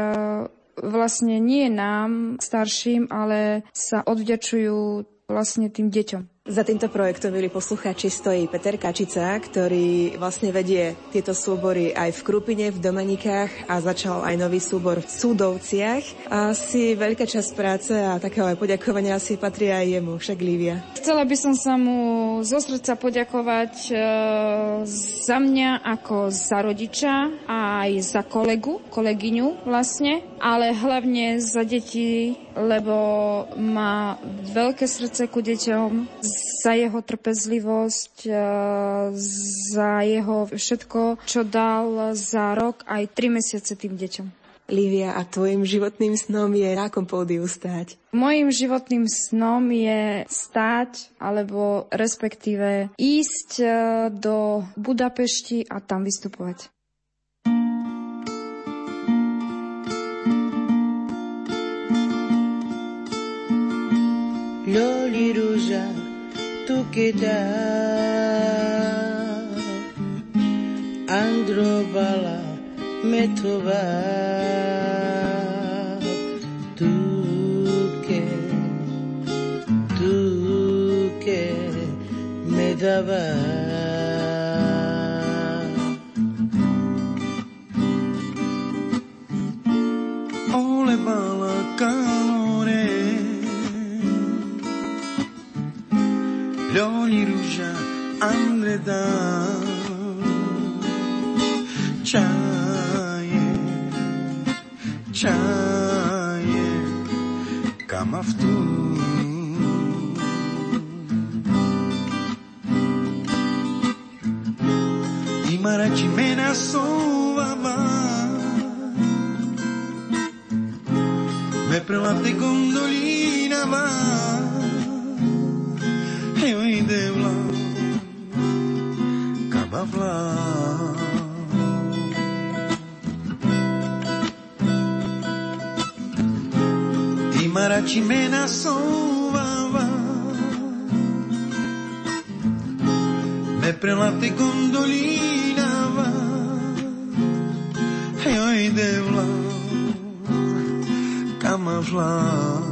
vlastne nie nám, starším, ale sa odvďačujú vlastne tým deťom. Za týmto projektom, milí poslucháči, stojí Peter Kačica, ktorý vlastne vedie tieto súbory aj v Krupine, v Domenikách a začal aj nový súbor v Súdovciach. Asi veľká časť práce a takého aj poďakovania asi patrí aj jemu, však Lívia. Chcela by som sa mu zo srdca poďakovať e, za mňa ako za rodiča a aj za kolegu, kolegyňu vlastne, ale hlavne za deti, lebo má veľké srdce ku deťom, za jeho trpezlivosť, e, za jeho všetko, čo dal za rok aj tri mesiace tým deťom. Lívia, a tvojim životným snom je na akom pódiu stáť? Mojím životným snom je stáť, alebo respektíve ísť e, do Budapešti a tam vystupovať. Loli Ruža, tu queda Androvala, me me trovar tu que tu que me daba Ole bala Leoni ruža Andreda Čaje Čaje Kamaftu Imaraci mena sovava Me prelate gondolina va Cabavla Imaraci mena sovava Me prelate gondolina va E oi devla camouflage.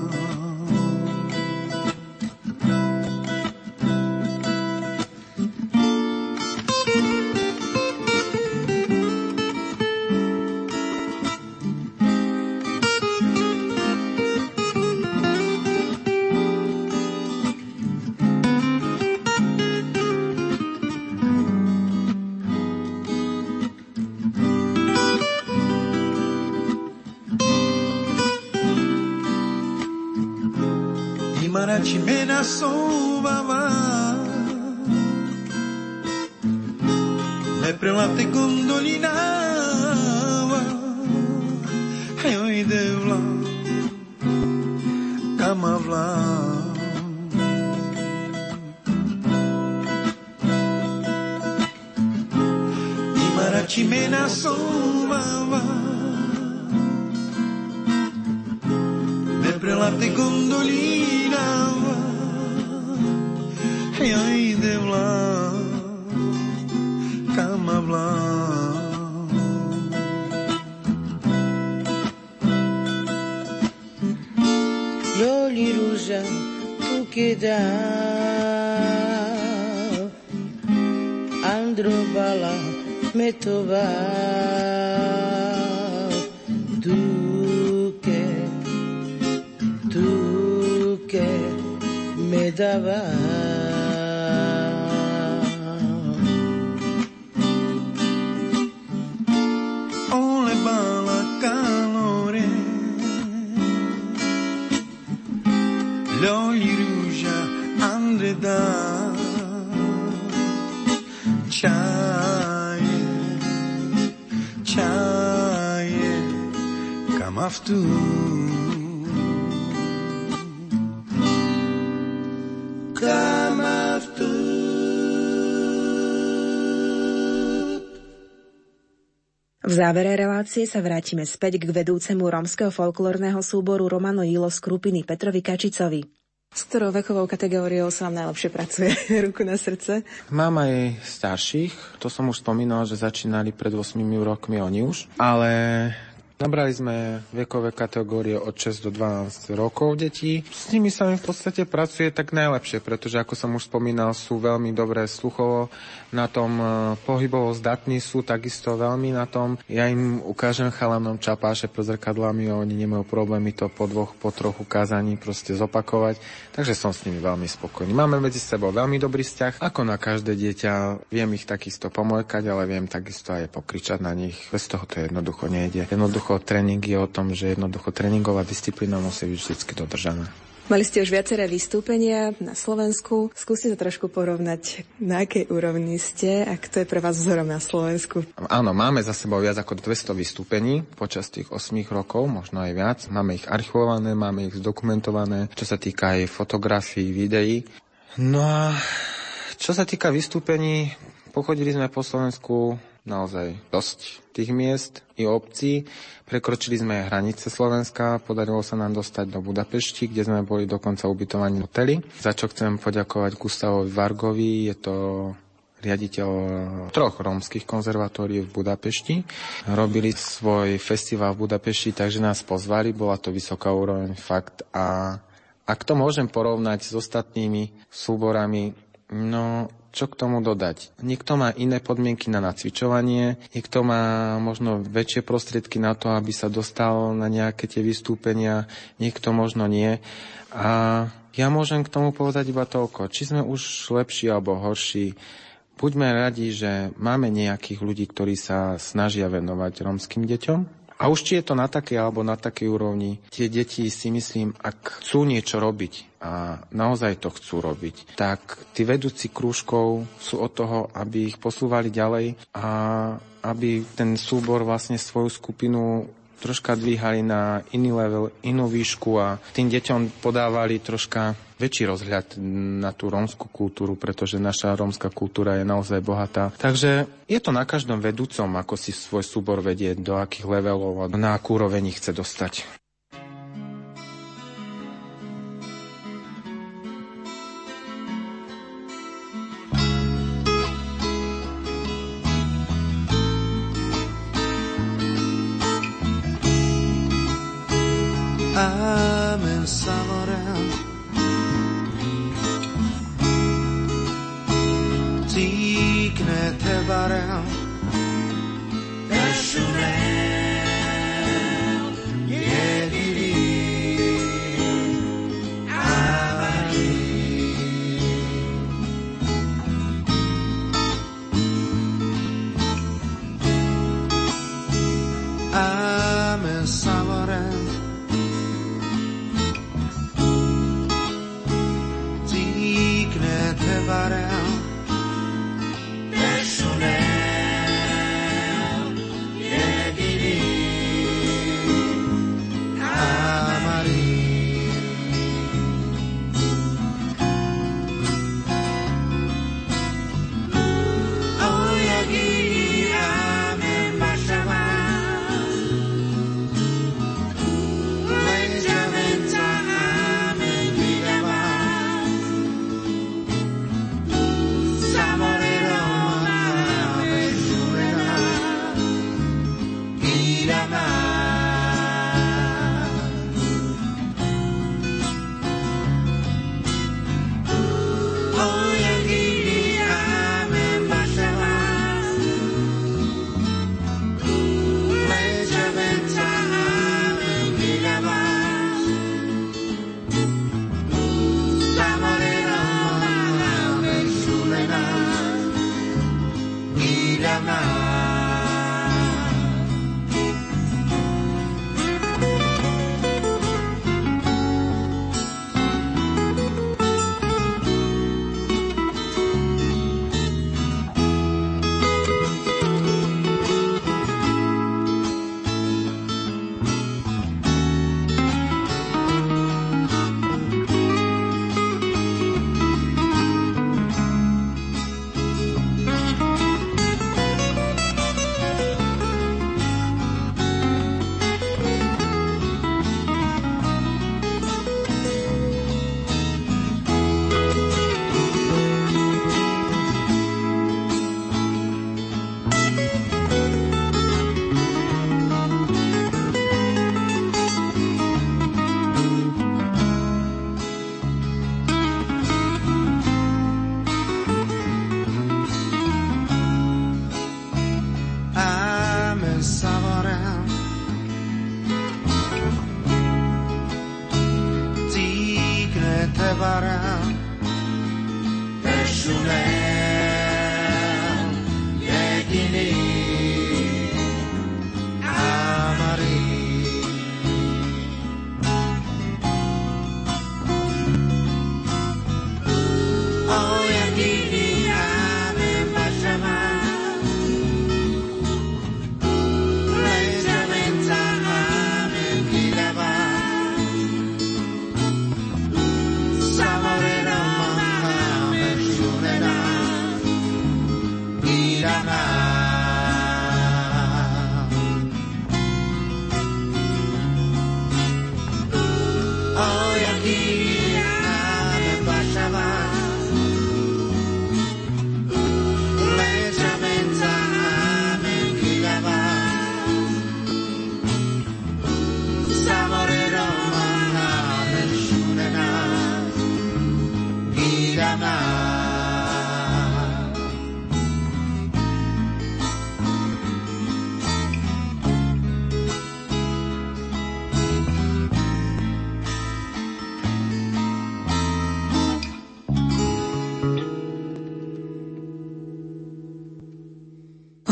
V závere relácie sa vrátime späť k vedúcemu rómskeho folklórneho súboru Romano Jilo z Krupiny Petrovi Kačicovi. S ktorou vekovou kategóriou sa vám najlepšie pracuje? [LAUGHS] Ruku na srdce. Mám aj starších, to som už spomínal, že začínali pred 8 rokmi oni už, ale Nabrali sme vekové kategórie od 6 do 12 rokov detí. S nimi sa mi v podstate pracuje tak najlepšie, pretože ako som už spomínal, sú veľmi dobré sluchovo, na tom e, pohybovo zdatní sú takisto veľmi na tom. Ja im ukážem chalanom čapáše pred zrkadlami a oni nemajú problémy to po dvoch, po troch ukázaní proste zopakovať. Takže som s nimi veľmi spokojný. Máme medzi sebou veľmi dobrý vzťah. Ako na každé dieťa viem ich takisto pomojkať, ale viem takisto aj pokričať na nich. Bez toho to jednoducho nejde. Jednoducho tréning je o tom, že jednoducho tréningová disciplína musí byť vždy dodržaná. Mali ste už viaceré vystúpenia na Slovensku. Skúste to trošku porovnať, na akej úrovni ste a kto je pre vás vzorom na Slovensku. Áno, máme za sebou viac ako 200 vystúpení počas tých 8 rokov, možno aj viac. Máme ich archivované, máme ich zdokumentované, čo sa týka aj fotografií, videí. No a čo sa týka vystúpení, pochodili sme po Slovensku naozaj dosť tých miest i obcí. Prekročili sme hranice Slovenska, podarilo sa nám dostať do Budapešti, kde sme boli dokonca ubytovaní v hoteli. Za čo chcem poďakovať Gustavovi Vargovi, je to riaditeľ troch rómskych konzervatórií v Budapešti. Robili svoj festival v Budapešti, takže nás pozvali, bola to vysoká úroveň fakt a ak to môžem porovnať s ostatnými súborami, no čo k tomu dodať? Niekto má iné podmienky na nacvičovanie, niekto má možno väčšie prostriedky na to, aby sa dostal na nejaké tie vystúpenia, niekto možno nie. A ja môžem k tomu povedať iba toľko. Či sme už lepší alebo horší, buďme radi, že máme nejakých ľudí, ktorí sa snažia venovať romským deťom a už či je to na takej alebo na takej úrovni, tie deti si myslím, ak chcú niečo robiť a naozaj to chcú robiť, tak tí vedúci krúžkov sú od toho, aby ich posúvali ďalej a aby ten súbor vlastne svoju skupinu troška dvíhali na iný level, inú výšku a tým deťom podávali troška väčší rozhľad na tú rómskú kultúru, pretože naša rómska kultúra je naozaj bohatá. Takže je to na každom vedúcom, ako si svoj súbor vedie, do akých levelov a na akú úroveň chce dostať. Amen, Samoran.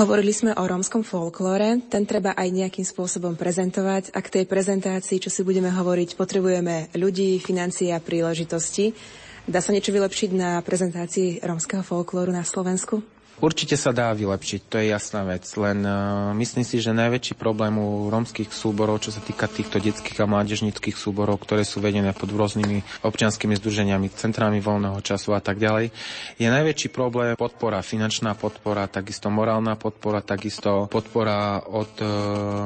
Hovorili sme o rómskom folklóre, ten treba aj nejakým spôsobom prezentovať a k tej prezentácii, čo si budeme hovoriť, potrebujeme ľudí, financie a príležitosti. Dá sa niečo vylepšiť na prezentácii rómskeho folklóru na Slovensku? Určite sa dá vylepšiť, to je jasná vec, len uh, myslím si, že najväčší problém u rómskych súborov, čo sa týka týchto detských a mládežnických súborov, ktoré sú vedené pod rôznymi občianskými združeniami, centrami voľného času a tak ďalej, je najväčší problém podpora, finančná podpora, takisto morálna podpora, takisto podpora od uh,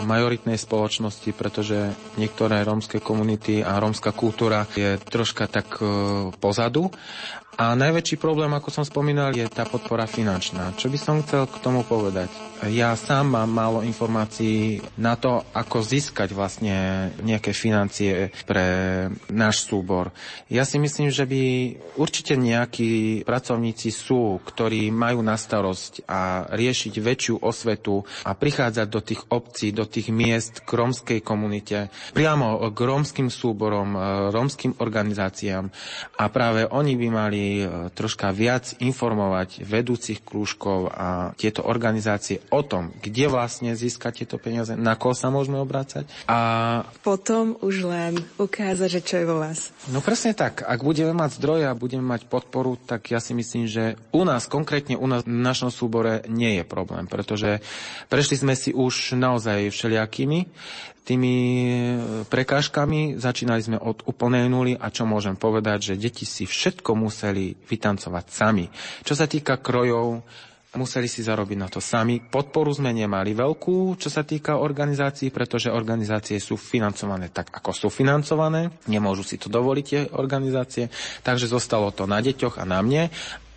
majoritnej spoločnosti, pretože niektoré rómske komunity a rómska kultúra je troška tak uh, pozadu a najväčší problém, ako som spomínal, je tá podpora finančná. Čo by som chcel k tomu povedať? Ja sám mám málo informácií na to, ako získať vlastne nejaké financie pre náš súbor. Ja si myslím, že by určite nejakí pracovníci sú, ktorí majú na starosť a riešiť väčšiu osvetu a prichádzať do tých obcí, do tých miest k rómskej komunite, priamo k rómskym súborom, e, rómskym organizáciám. A práve oni by mali e, troška viac informovať vedúcich krúžkov a tieto organizácie o tom, kde vlastne získať tieto peniaze, na koho sa môžeme obrácať. A potom už len ukázať, že čo je vo vás. No presne tak. Ak budeme mať zdroje a budeme mať podporu, tak ja si myslím, že u nás, konkrétne u nás v našom súbore nie je problém, pretože prešli sme si už naozaj všelijakými tými e, prekážkami. Začínali sme od úplnej nuly a čo môžem povedať, že deti si všetko museli vytancovať sami. Čo sa týka krojov, museli si zarobiť na to sami. Podporu sme nemali veľkú, čo sa týka organizácií, pretože organizácie sú financované tak, ako sú financované. Nemôžu si to dovoliť tie organizácie, takže zostalo to na deťoch a na mne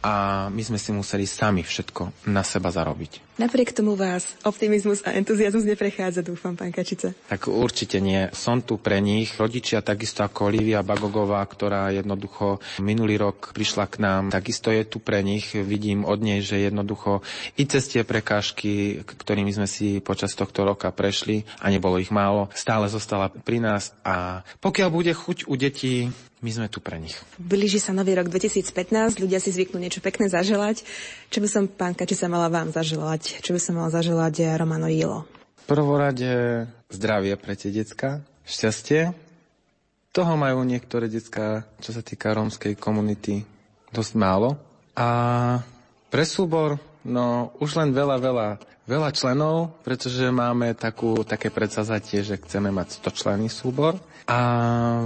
a my sme si museli sami všetko na seba zarobiť. Napriek tomu vás optimizmus a entuziasmus neprechádza, dúfam, pán Kačica. Tak určite nie. Som tu pre nich. Rodičia takisto ako Olivia Bagogová, ktorá jednoducho minulý rok prišla k nám, takisto je tu pre nich. Vidím od nej, že jednoducho i cez tie prekážky, ktorými sme si počas tohto roka prešli, a nebolo ich málo, stále zostala pri nás a pokiaľ bude chuť u detí my sme tu pre nich. Blíži sa nový rok 2015, ľudia si zvyknú niečo pekné zaželať. Čo by som, pán sa mala vám zaželať? Čo by som mala zaželať Romano Jilo? Prvorade zdravie pre tie decka, šťastie. Toho majú niektoré decka, čo sa týka rómskej komunity, dosť málo. A pre súbor, no už len veľa, veľa veľa členov, pretože máme takú, také predsazatie, že chceme mať 100 členný súbor. A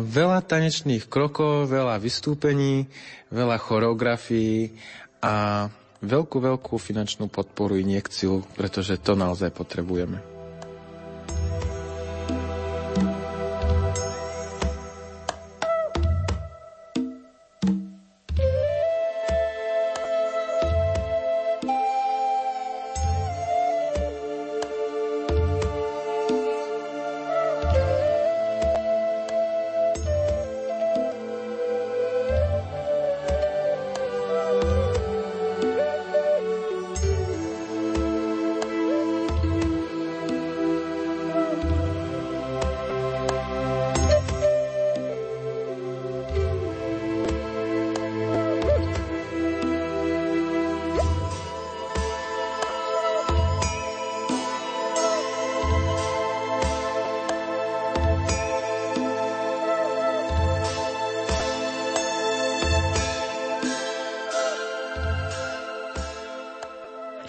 veľa tanečných krokov, veľa vystúpení, veľa choreografií a veľkú, veľkú finančnú podporu, injekciu, pretože to naozaj potrebujeme.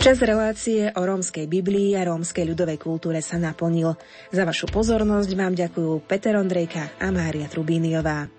Čas relácie o rómskej Biblii a rómskej ľudovej kultúre sa naplnil. Za vašu pozornosť vám ďakujú Peter Ondrejka a Mária Trubíniová.